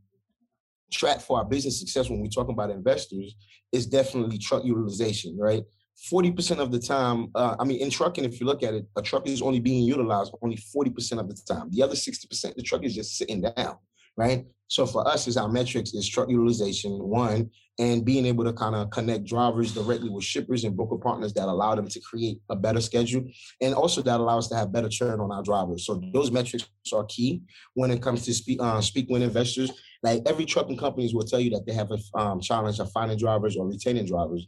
track for our business success when we talk about investors is definitely truck utilization, right? 40% of the time, uh, I mean, in trucking, if you look at it, a truck is only being utilized only 40% of the time. The other 60%, the truck is just sitting down right? So for us, is our metrics is truck utilization, one, and being able to kind of connect drivers directly with shippers and broker partners that allow them to create a better schedule. And also that allows us to have better churn on our drivers. So those metrics are key when it comes to speak uh, speak with investors. Like every trucking companies will tell you that they have a um, challenge of finding drivers or retaining drivers.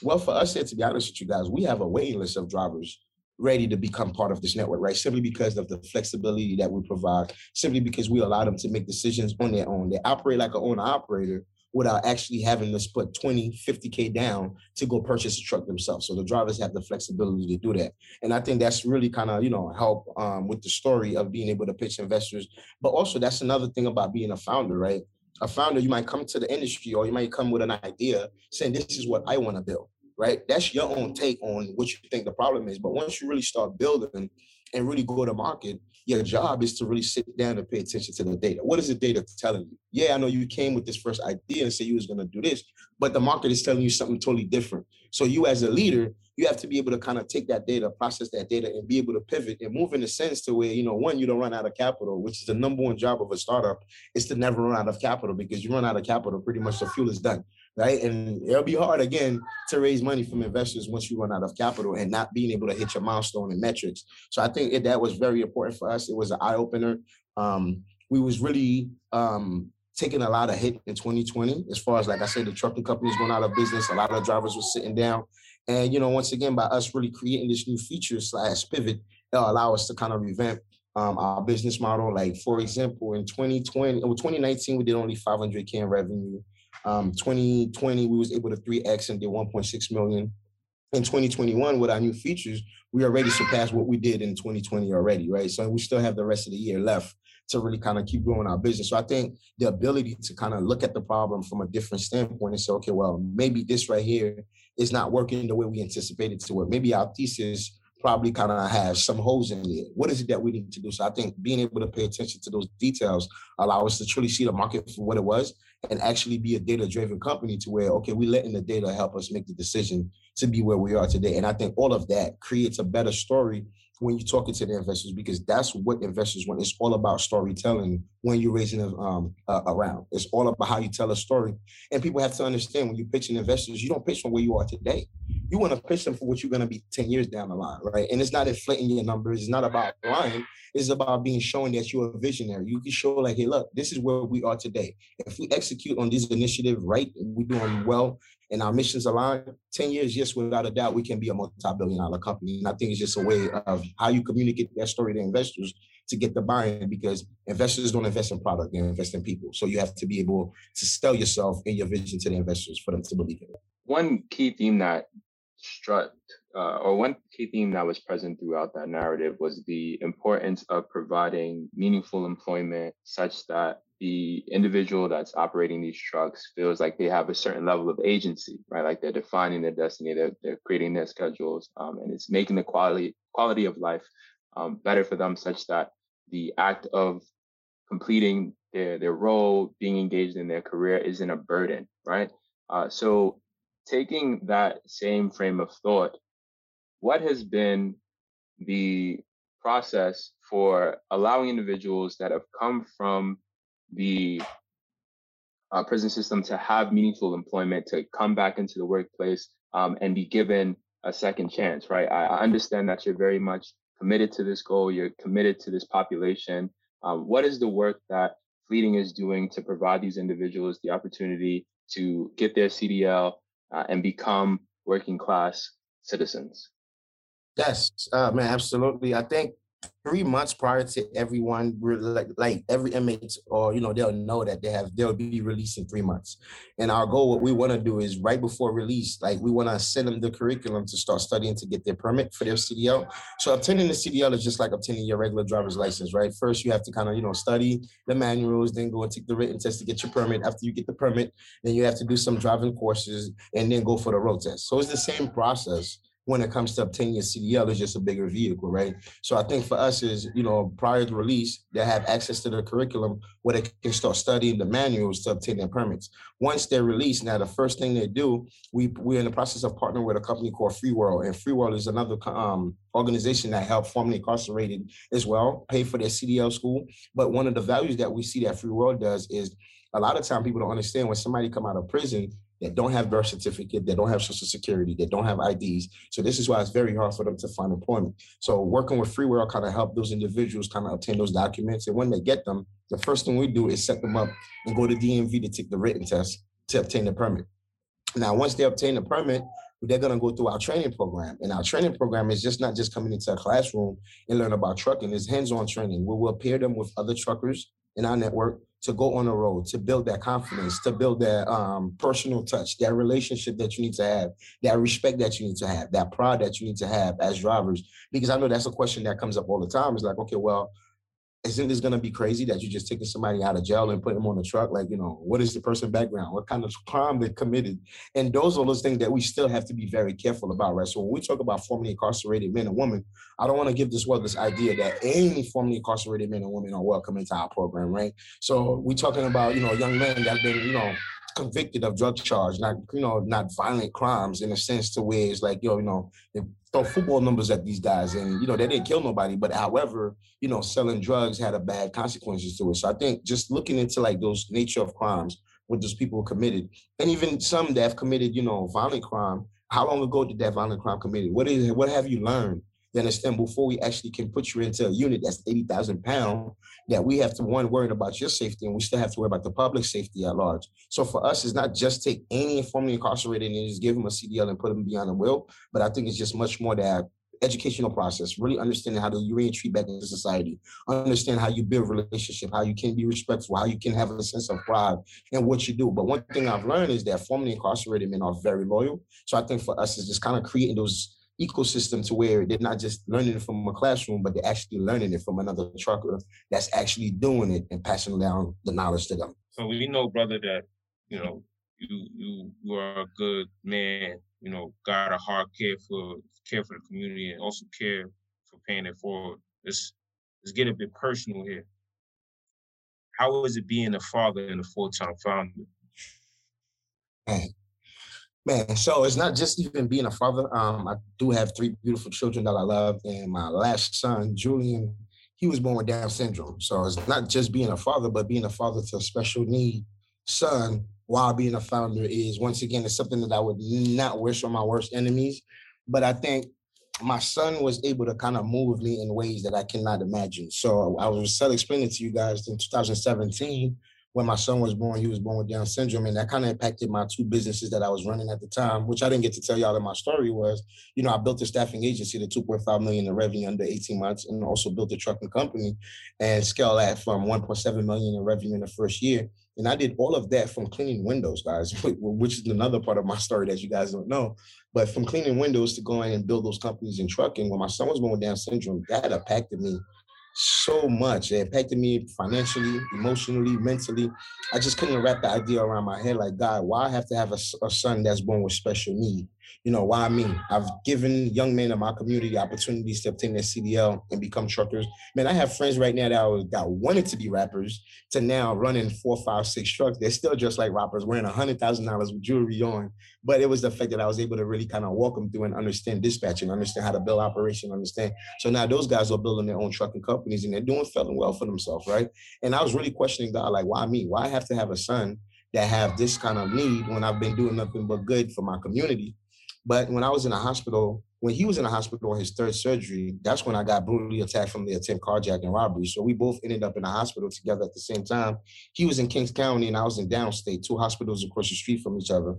Well, for us here, to be honest with you guys, we have a waiting list of drivers ready to become part of this network, right? Simply because of the flexibility that we provide, simply because we allow them to make decisions on their own. They operate like an owner operator without actually having to put 20, 50K down to go purchase a truck themselves. So the drivers have the flexibility to do that. And I think that's really kind of, you know, help um, with the story of being able to pitch investors. But also that's another thing about being a founder, right? A founder, you might come to the industry or you might come with an idea saying, this is what I want to build right? That's your own take on what you think the problem is. But once you really start building and really go to market, your job is to really sit down and pay attention to the data. What is the data telling you? Yeah, I know you came with this first idea and said you was going to do this, but the market is telling you something totally different. So you as a leader, you have to be able to kind of take that data, process that data, and be able to pivot and move in a sense to where, you know, one, you don't run out of capital, which is the number one job of a startup, is to never run out of capital because you run out of capital, pretty much the fuel is done right? And it'll be hard again to raise money from investors once you run out of capital and not being able to hit your milestone and metrics. So I think it, that was very important for us. It was an eye opener. Um, we was really um, taking a lot of hit in 2020 as far as like I said, the trucking companies going out of business. A lot of drivers were sitting down, and you know, once again, by us really creating this new feature slash pivot, it'll allow us to kind of revamp um, our business model. Like for example, in 2020 or 2019, we did only 500k in revenue. Um, 2020, we was able to 3x and did 1.6 million. In 2021, with our new features, we already surpassed what we did in 2020 already, right? So we still have the rest of the year left to really kind of keep growing our business. So I think the ability to kind of look at the problem from a different standpoint and say, okay, well, maybe this right here is not working the way we anticipated to work. Maybe our thesis probably kind of has some holes in it. What is it that we need to do? So I think being able to pay attention to those details allow us to truly see the market for what it was and actually be a data-driven company to where, okay, we're letting the data help us make the decision to be where we are today. And I think all of that creates a better story when you're talking to the investors because that's what investors want. It's all about storytelling when you're raising them um, around. It's all about how you tell a story. And people have to understand when you're pitching investors, you don't pitch from where you are today. You want to pitch them for what you're going to be 10 years down the line, right? And it's not inflating your numbers. It's not about lying. It's about being shown that you're a visionary. You can show like, hey, look, this is where we are today. If we execute on this initiative right, we're doing well, and our missions align, 10 years, yes, without a doubt, we can be a multi-billion dollar company. And I think it's just a way of how you communicate that story to investors to get the buy-in because investors don't invest in product, they invest in people. So you have to be able to sell yourself and your vision to the investors for them to believe in it. One key theme that struck uh, or one key theme that was present throughout that narrative was the importance of providing meaningful employment such that the individual that's operating these trucks feels like they have a certain level of agency, right? Like they're defining their destiny, they're, they're creating their schedules, um, and it's making the quality quality of life um, better for them, such that the act of completing their their role, being engaged in their career, isn't a burden, right? Uh, so, taking that same frame of thought, what has been the process for allowing individuals that have come from the uh, prison system to have meaningful employment, to come back into the workplace um, and be given a second chance, right? I, I, understand that you're very much committed to this goal, you're committed to this population. Um, what is the work that Fleeting is doing to provide these individuals the opportunity to get their CDL uh, and become working class citizens? Yes, uh, man, absolutely. I think three months prior to everyone like like every inmate or you know they'll know that they have they'll be released in three months. And our goal what we want to do is right before release like we want to send them the curriculum to start studying to get their permit for their cdl so obtaining the cdl is just like obtaining your regular driver's license right? First you have to kind of you know study the manuals then go and take the written test to get your permit. After you get the permit then you have to do some driving courses and then go for the road test. So it's the same process when it comes to obtaining a CDL is just a bigger vehicle, right? So I think for us is, you know, prior to release, they have access to the curriculum where they can start studying the manuals to obtain their permits. Once they're released, now the first thing they do, we we're in the process of partnering with a company called Free World, and Free World is another um, organization that help formerly incarcerated as well pay for their CDL school. But one of the values that we see that Free World does is a lot of time people don't understand when somebody come out of prison that don't have birth certificate, that don't have social security, that don't have IDs. So this is why it's very hard for them to find employment. So working with Free World kind of help those individuals kind of obtain those documents. And when they get them, the first thing we do is set them up and go to DMV to take the written test to obtain the permit. Now, once they obtain the permit, they're going to go through our training program. And our training program is just not just coming into a classroom and learn about trucking, it's hands-on training we'll pair them with other truckers in our network to go on the road, to build that confidence, to build that um, personal touch, that relationship that you need to have, that respect that you need to have, that pride that you need to have as drivers. Because I know that's a question that comes up all the time. It's like, okay, well, isn't this going to be crazy that you're just taking somebody out of jail and putting them on the truck? Like, you know, what is the person background? What kind of crime they committed? And those are those things that we still have to be very careful about, right? So when we talk about formerly incarcerated men and women, I don't want to give this world this idea that any formerly incarcerated men and women are welcome into our program, right? So we're talking about, you know, young men that have been, you know, convicted of drug charge, not you know, not violent crimes in a sense to where it's like, yo, you know, throw football numbers at these guys, and you know, they didn't kill nobody, but however, you know, selling drugs had a bad consequences to it. So I think just looking into like those nature of crimes, what those people committed, and even some that have committed, you know, violent crime. How long ago did that violent crime committed? What is what have you learned? You understand? Before we actually can put you into a unit that's 80,000 pounds, that we have to one worry about your safety and we still have to worry about the public safety at large. So for us, it's not just take any formerly incarcerated and just give them a CDL and put them beyond the will, but I think it's just much more that educational process, really understanding how to reentry back into society, understand how you build relationship, how you can be respectful, how you can have a sense of pride in what you do. But one thing I've learned is that formerly incarcerated men are very loyal. So I think for us, is just kind of creating those ecosystem to where they're not just learning it from a classroom, but they're actually learning it from another trucker that's actually doing it and passing down the knowledge to them. So we know, brother, that you know you you you are a good man. You know, got a heart care for care for the community and also care for paying it forward. Let's let's get a bit personal here. How is it being a father and a full time founder? Man, Man, so it's not just even being a father. Um, I do have three beautiful children that I love, and my last son, Julian, he was born with Down syndrome. So it's not just being a father, but being a father to a special need son while being a founder is once again it's something that I would not wish on my worst enemies. But I think my son was able to kind of move me in ways that I cannot imagine. So I was explaining to you guys in 2017 when my son was born, he was born with Down syndrome, and that kind of impacted my two businesses that I was running at the time, which I didn't get to tell y'all that my story was, you know, I built a staffing agency to 2.5 million in revenue under 18 months, and also built a trucking company and scale that from 1.7 million in revenue in the first year. And I did all of that from cleaning windows, guys, which is another part of my story that you guys don't know. But from cleaning windows to going and build those companies in trucking, when my son was born with Down syndrome, that impacted me so much. It impacted me financially, emotionally, mentally. I just couldn't wrap the idea around my head like, God, why I have to have a, a son that's born with special need? You know, why me? I've given young men in my community opportunities to obtain their CDL and become truckers. Man, I have friends right now that, was, that wanted to be rappers to now running four, five, six trucks. They're still just like rappers, wearing a $100,000 with jewelry on. But it was the fact that I was able to really kind of walk them through and understand dispatching, understand how to build operation, understand. So now those guys are building their own trucking companies and they're doing fairly well for themselves, right? And I was really questioning God, like, why me? Why I have to have a son that have this kind of need when I've been doing nothing but good for my community? But when I was in the hospital, when he was in the hospital on his third surgery, that's when I got brutally attacked from the attempt carjacking robbery. So we both ended up in the hospital together at the same time. He was in Kings County and I was in downstate, two hospitals across the street from each other.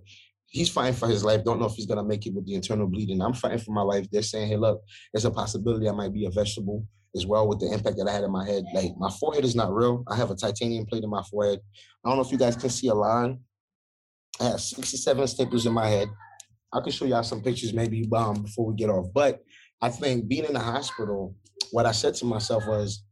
He's fighting for his life. Don't know if he's gonna make it with the internal bleeding. I'm fighting for my life. They're saying, hey, look, there's a possibility I might be a vegetable as well with the impact that I had in my head. Like my forehead is not real. I have a titanium plate in my forehead. I don't know if you guys can see a line. I have 67 staples in my head. I can show y'all some pictures maybe um, before we get off. But I think being in the hospital, what I said to myself was,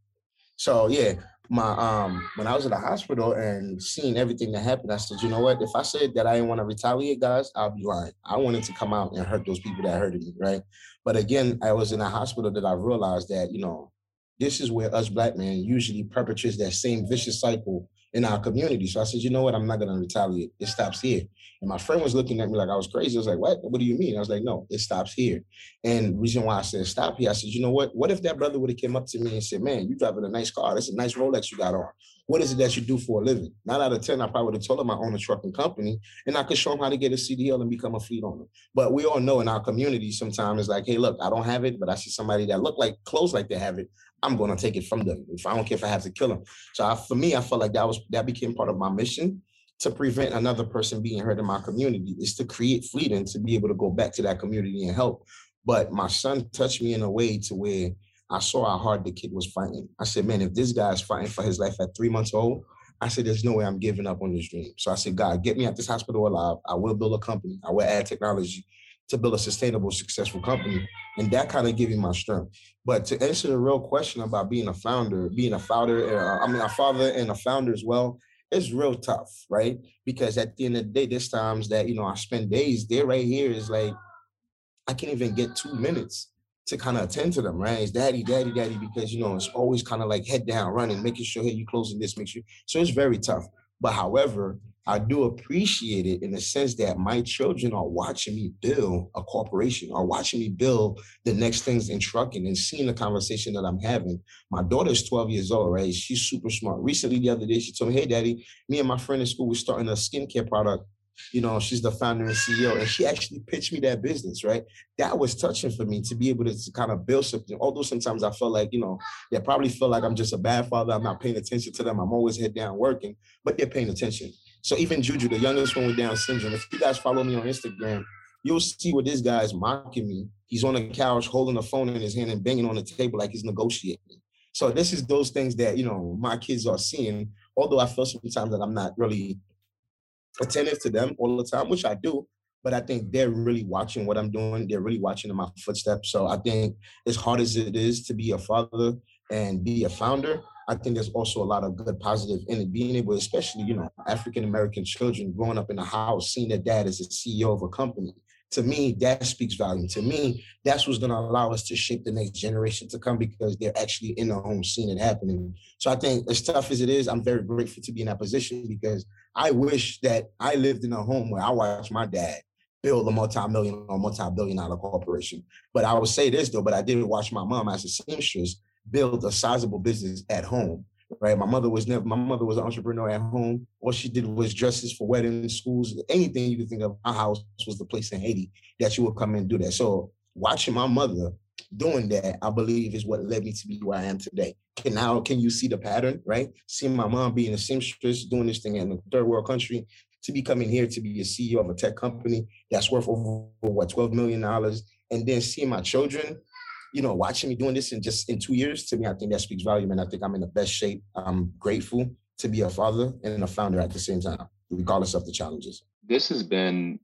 so yeah, my um when I was in the hospital and seeing everything that happened, I said, you know what? If I said that I didn't want to retaliate, guys, I'll be lying. I wanted to come out and hurt those people that hurted me, right? But again, I was in a hospital that I realized that, you know, this is where us black men usually perpetrates that same vicious cycle in our community. So I said, you know what? I'm not gonna retaliate. It stops here. And my friend was looking at me like I was crazy. I was like, what? What do you mean? I was like, no, it stops here. And reason why I said stop here, I said, you know what? What if that brother would have came up to me and said, man, you driving a nice car. That's a nice Rolex you got on. What is it that you do for a living? Nine out of 10, I probably would have told him I own a trucking company and I could show him how to get a CDL and become a fleet owner. But we all know in our community sometimes it's like, hey, look, I don't have it, but I see somebody that look like clothes like they have it. I'm going to take it from them. If I don't care if I have to kill them. So I, for me, I felt like that was that became part of my mission to prevent another person being hurt in my community is to create freedom to be able to go back to that community and help. But my son touched me in a way to where I saw how hard the kid was fighting. I said, man, if this guy is fighting for his life at three months old, I said, there's no way I'm giving up on this dream. So I said, God, get me out this hospital alive. I will build a company. I will add technology to build a sustainable, successful company. And that kind of gave me my strength. But to answer the real question about being a founder, being a founder, uh, I mean, a father and a founder as well, it's real tough, right? Because at the end of the day, there's times that, you know, I spend days there right here is like, I can't even get two minutes to kind of attend to them, right? It's daddy, daddy, daddy, because, you know, it's always kind of like head down, running, making sure, hey, you closing this, make sure. So it's very tough. But however, I do appreciate it in the sense that my children are watching me build a corporation, are watching me build the next things in trucking and seeing the conversation that I'm having. My daughter is 12 years old, right? She's super smart. Recently, the other day, she told me, Hey, daddy, me and my friend in school, we're starting a skincare product. You know, she's the founder and CEO, and she actually pitched me that business, right? That was touching for me to be able to, to kind of build something. Although sometimes I felt like, you know, they probably feel like I'm just a bad father. I'm not paying attention to them. I'm always head down working, but they're paying attention. So even Juju, the youngest one with Down syndrome, if you guys follow me on Instagram, you'll see where this guy is mocking me. He's on the couch holding the phone in his hand and banging on the table like he's negotiating. So this is those things that you know my kids are seeing. Although I feel sometimes that I'm not really attentive to them all the time, which I do, but I think they're really watching what I'm doing. They're really watching in my footsteps. So I think as hard as it is to be a father and be a founder, I think there's also a lot of good positive in it. Being able, especially, you know, African American children growing up in a house, seeing their dad as a CEO of a company. To me, that speaks volume. To me, that's what's going to allow us to shape the next generation to come because they're actually in the home seeing it happening. So I think, as tough as it is, I'm very grateful to be in that position because I wish that I lived in a home where I watched my dad build a multi-million or multi-billion dollar corporation. But I would say this though, but I did watch my mom as a seamstress build a sizable business at home. Right. My mother was never my mother was an entrepreneur at home. All she did was dresses for weddings, schools, anything you could think of. My house was the place in Haiti that she would come and do that. So watching my mother doing that, I believe is what led me to be where I am today. Can now can you see the pattern, right? Seeing my mom being a seamstress, doing this thing in a third world country, to be coming here to be a CEO of a tech company that's worth over what twelve million dollars, and then seeing my children, you know, watching me doing this in just in two years. To me, I think that speaks volume, and I think I'm in the best shape. I'm grateful to be a father and a founder at the same time, regardless of the challenges. This has been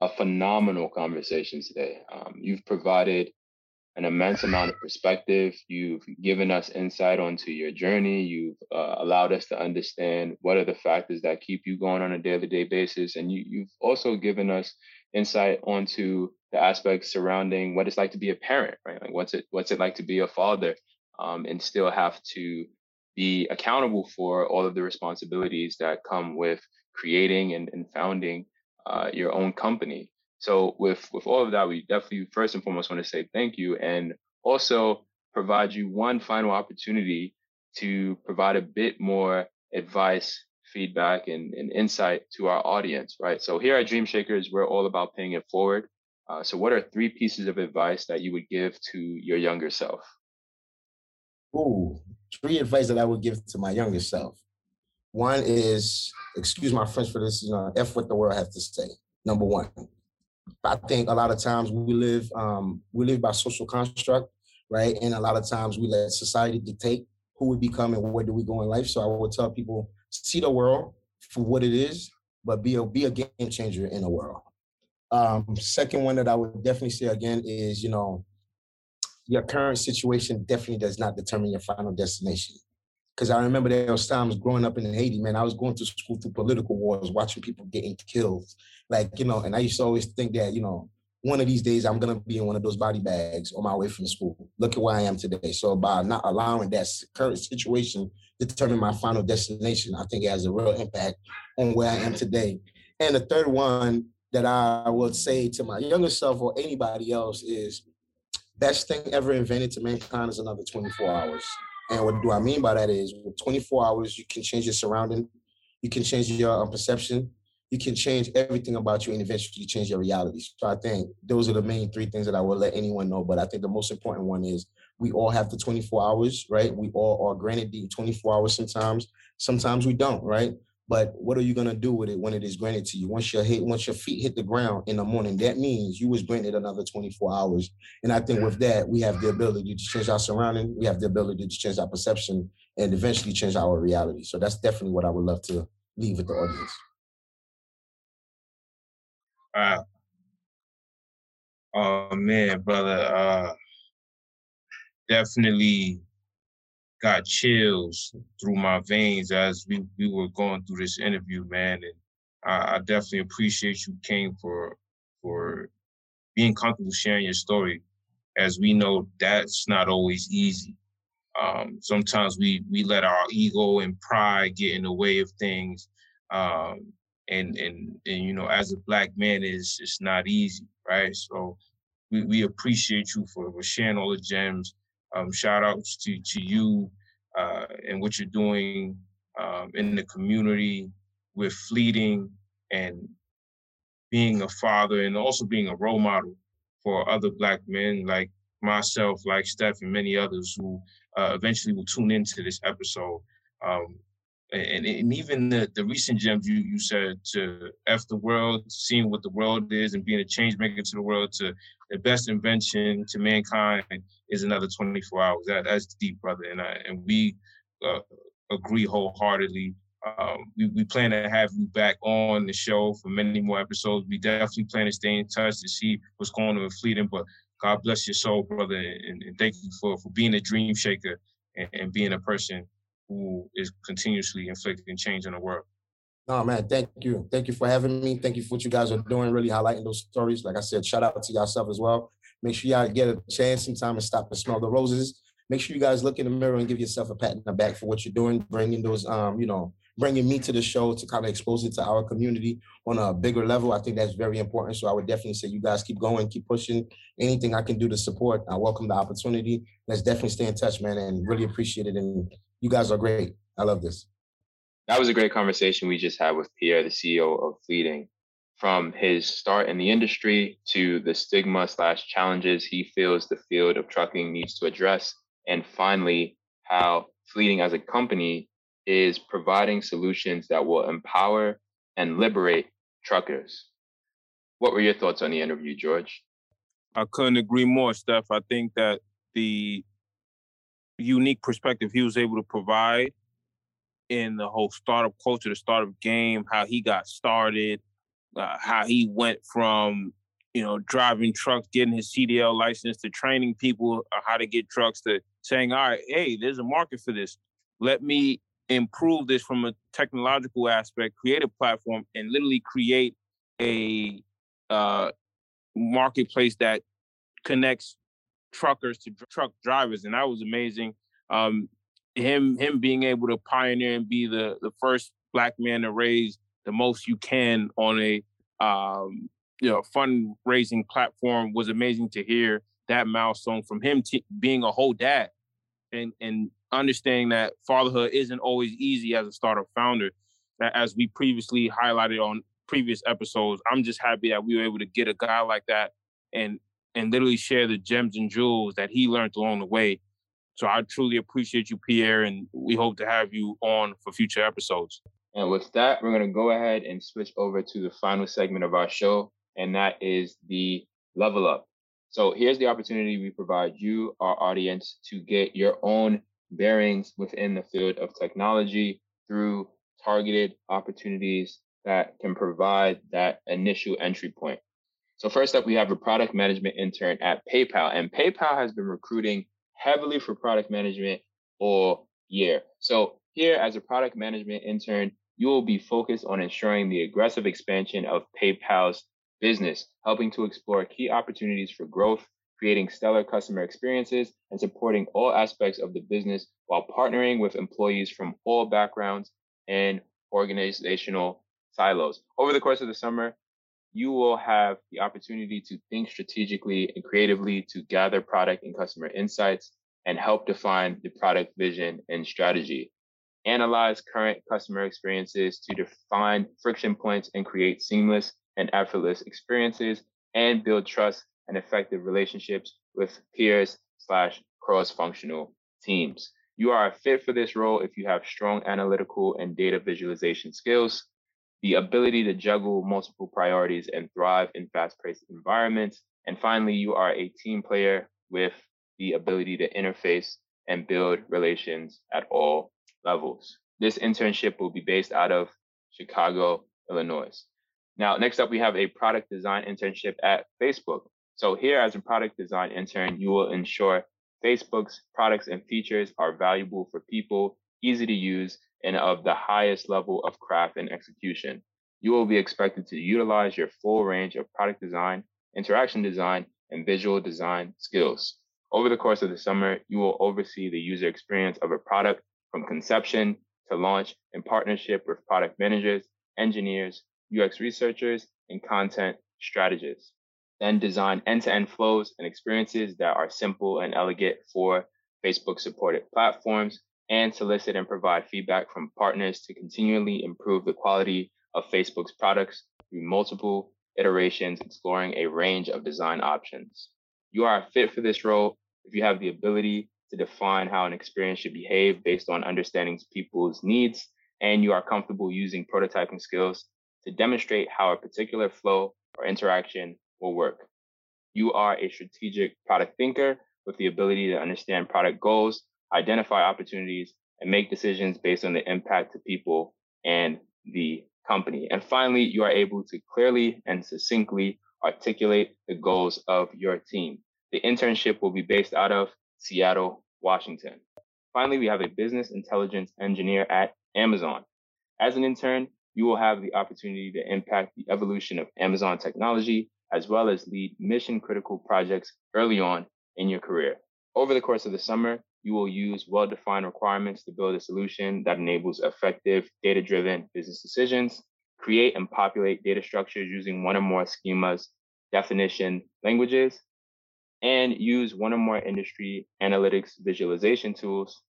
a phenomenal conversation today. Um, you've provided an immense amount of perspective. You've given us insight onto your journey. You've uh, allowed us to understand what are the factors that keep you going on a day to day basis. And you, you've also given us insight onto the aspects surrounding what it's like to be a parent, right? Like what's it what's it like to be a father um, and still have to be accountable for all of the responsibilities that come with creating and, and founding uh, your own company. So with with all of that, we definitely first and foremost want to say thank you, and also provide you one final opportunity to provide a bit more advice, feedback, and, and insight to our audience. Right. So here at Dream Shakers, we're all about paying it forward. Uh, so, what are three pieces of advice that you would give to your younger self? Ooh, three advice that I would give to my younger self. One is, excuse my French for this, you know, F what the world has to say. Number one. I think a lot of times we live um, we live by social construct, right? And a lot of times we let society dictate who we become and where do we go in life. So I would tell people see the world for what it is, but be a be a game changer in the world. Um, second one that I would definitely say again is, you know, your current situation definitely does not determine your final destination. Because I remember there was times growing up in Haiti, man, I was going to school through political wars, watching people getting killed. Like, you know, and I used to always think that, you know, one of these days I'm gonna be in one of those body bags on my way from school. Look at where I am today. So by not allowing that current situation determine my final destination, I think it has a real impact on where I am today. And the third one that I would say to my younger self or anybody else is best thing ever invented to mankind is another 24 hours. And what do I mean by that is with 24 hours, you can change your surrounding, you can change your um, perception, you can change everything about you and eventually change your reality. So I think those are the main three things that I will let anyone know. But I think the most important one is we all have the 24 hours, right? We all are granted the 24 hours sometimes. Sometimes we don't, right? But what are you gonna do with it when it is granted to you? Once your hit, once your feet hit the ground in the morning, that means you was granted another 24 hours. And I think with that, we have the ability to change our surrounding, we have the ability to change our perception and eventually change our reality. So that's definitely what I would love to leave with the audience. Wow. Oh man, brother. Uh definitely got chills through my veins as we, we were going through this interview, man. And I, I definitely appreciate you came for for being comfortable sharing your story. As we know, that's not always easy. Um, sometimes we we let our ego and pride get in the way of things. Um, and and and you know, as a black man, it's it's not easy, right? So we, we appreciate you for, for sharing all the gems um, shout outs to, to you uh, and what you're doing um, in the community with fleeting and being a father and also being a role model for other black men like myself, like Steph, and many others who uh, eventually will tune into this episode. Um, and, and even the, the recent gems you, you said to F the world, seeing what the world is and being a change maker to the world, to the best invention to mankind is another 24 hours. That that's deep, brother, and I, and we uh, agree wholeheartedly. Um, we, we plan to have you back on the show for many more episodes. We definitely plan to stay in touch to see what's going on with Fleeting. But God bless your soul, brother, and, and thank you for for being a dream shaker and, and being a person who is continuously inflicting change in the world. No, man, thank you. Thank you for having me. Thank you for what you guys are doing, really highlighting those stories. Like I said, shout out to yourself as well. Make sure y'all get a chance sometime and stop and smell the roses. Make sure you guys look in the mirror and give yourself a pat in the back for what you're doing, bringing those, um, you know, bringing me to the show to kind of expose it to our community on a bigger level. I think that's very important. So I would definitely say you guys keep going, keep pushing. Anything I can do to support, I welcome the opportunity. Let's definitely stay in touch, man, and really appreciate it. And you guys are great. I love this. That was a great conversation we just had with Pierre, the CEO of Fleeting. from his start in the industry to the stigma slash challenges he feels the field of trucking needs to address, and finally, how Fleeting as a company is providing solutions that will empower and liberate truckers. What were your thoughts on the interview, George? I couldn't agree more, Steph. I think that the unique perspective he was able to provide in the whole startup culture, the startup game, how he got started, uh, how he went from you know driving trucks, getting his CDL license, to training people how to get trucks, to saying, all right, hey, there's a market for this. Let me improve this from a technological aspect, create a platform, and literally create a uh, marketplace that connects truckers to truck drivers, and that was amazing. Um, him him being able to pioneer and be the the first black man to raise the most you can on a um, you know fundraising platform was amazing to hear that milestone from him t- being a whole dad and and understanding that fatherhood isn't always easy as a startup founder that as we previously highlighted on previous episodes i'm just happy that we were able to get a guy like that and and literally share the gems and jewels that he learned along the way so I truly appreciate you, Pierre, and we hope to have you on for future episodes. And with that, we're going to go ahead and switch over to the final segment of our show, and that is the level up. So here's the opportunity we provide you, our audience, to get your own bearings within the field of technology through targeted opportunities that can provide that initial entry point. So first up, we have a product management intern at PayPal, and PayPal has been recruiting heavily for product management all year. So here as a product management intern, you will be focused on ensuring the aggressive expansion of PayPal's business, helping to explore key opportunities for growth, creating stellar customer experiences, and supporting all aspects of the business while partnering with employees from all backgrounds and organizational silos. Over the course of the summer, you will have the opportunity to think strategically and creatively to gather product and customer insights and help define the product vision and strategy. Analyze current customer experiences to define friction points and create seamless and effortless experiences and build trust and effective relationships with peers slash cross-functional teams. You are a fit for this role if you have strong analytical and data visualization skills, the ability to juggle multiple priorities and thrive in fast-paced environments. And finally, you are a team player with the ability to interface and build relations at all levels. This internship will be based out of Chicago, Illinois. Now, next up, we have a product design internship at Facebook. So here as a product design intern, you will ensure Facebook's products and features are valuable for people, easy to use, and of the highest level of craft and execution. You will be expected to utilize your full range of product design, interaction design, and visual design skills. Over the course of the summer, you will oversee the user experience of a product from conception to launch in partnership with product managers, engineers, UX researchers, and content strategists. Then design end to end flows and experiences that are simple and elegant for Facebook supported platforms and solicit and provide feedback from partners to continually improve the quality of Facebook's products through multiple iterations, exploring a range of design options. You are a fit for this role if you have the ability to define how an experience should behave based on understanding people's needs, and you are comfortable using prototyping skills to demonstrate how a particular flow or interaction will work. You are a strategic product thinker with the ability to understand product goals identify opportunities, and make decisions based on the impact to people and the company. And finally, you are able to clearly and succinctly articulate the goals of your team. The internship will be based out of Seattle, Washington. Finally, we have a business intelligence engineer at Amazon. As an intern, you will have the opportunity to impact the evolution of Amazon technology, as well as lead mission critical projects early on in your career. Over the course of the summer, you will use well-defined requirements to build a solution that enables effective data-driven business decisions, create and populate data structures using one or more schemas, definition languages, and use one or more industry analytics visualization tools,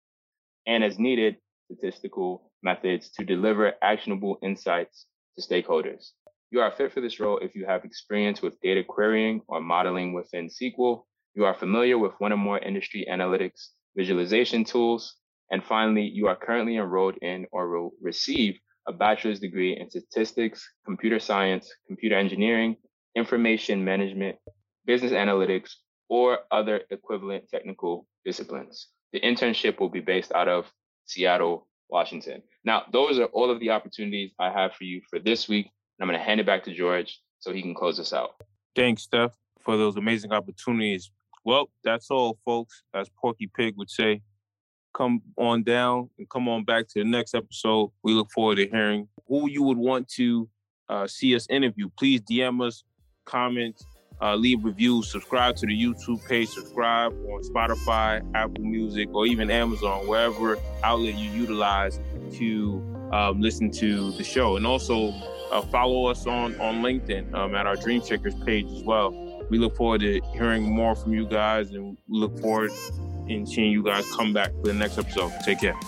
and as needed, statistical methods to deliver actionable insights to stakeholders. You are fit for this role if you have experience with data querying or modeling within SQL. You are familiar with one or more industry analytics visualization tools. And finally, you are currently enrolled in or will receive a bachelor's degree in statistics, computer science, computer engineering, information management, business analytics, or other equivalent technical disciplines. The internship will be based out of Seattle, Washington. Now, those are all of the opportunities I have for you for this week. And I'm going to hand it back to George so he can close us out. Thanks, Steph, for those amazing opportunities. Well, that's all, folks. As Porky Pig would say, come on down and come on back to the next episode. We look forward to hearing who you would want to uh, see us interview. Please DM us, comment, uh, leave reviews, subscribe to the YouTube page, subscribe on Spotify, Apple Music, or even Amazon, wherever outlet you utilize to um, listen to the show. And also uh, follow us on, on LinkedIn um, at our Dream Shakers page as well. We look forward to hearing more from you guys and we look forward in seeing you guys come back for the next episode. Take care.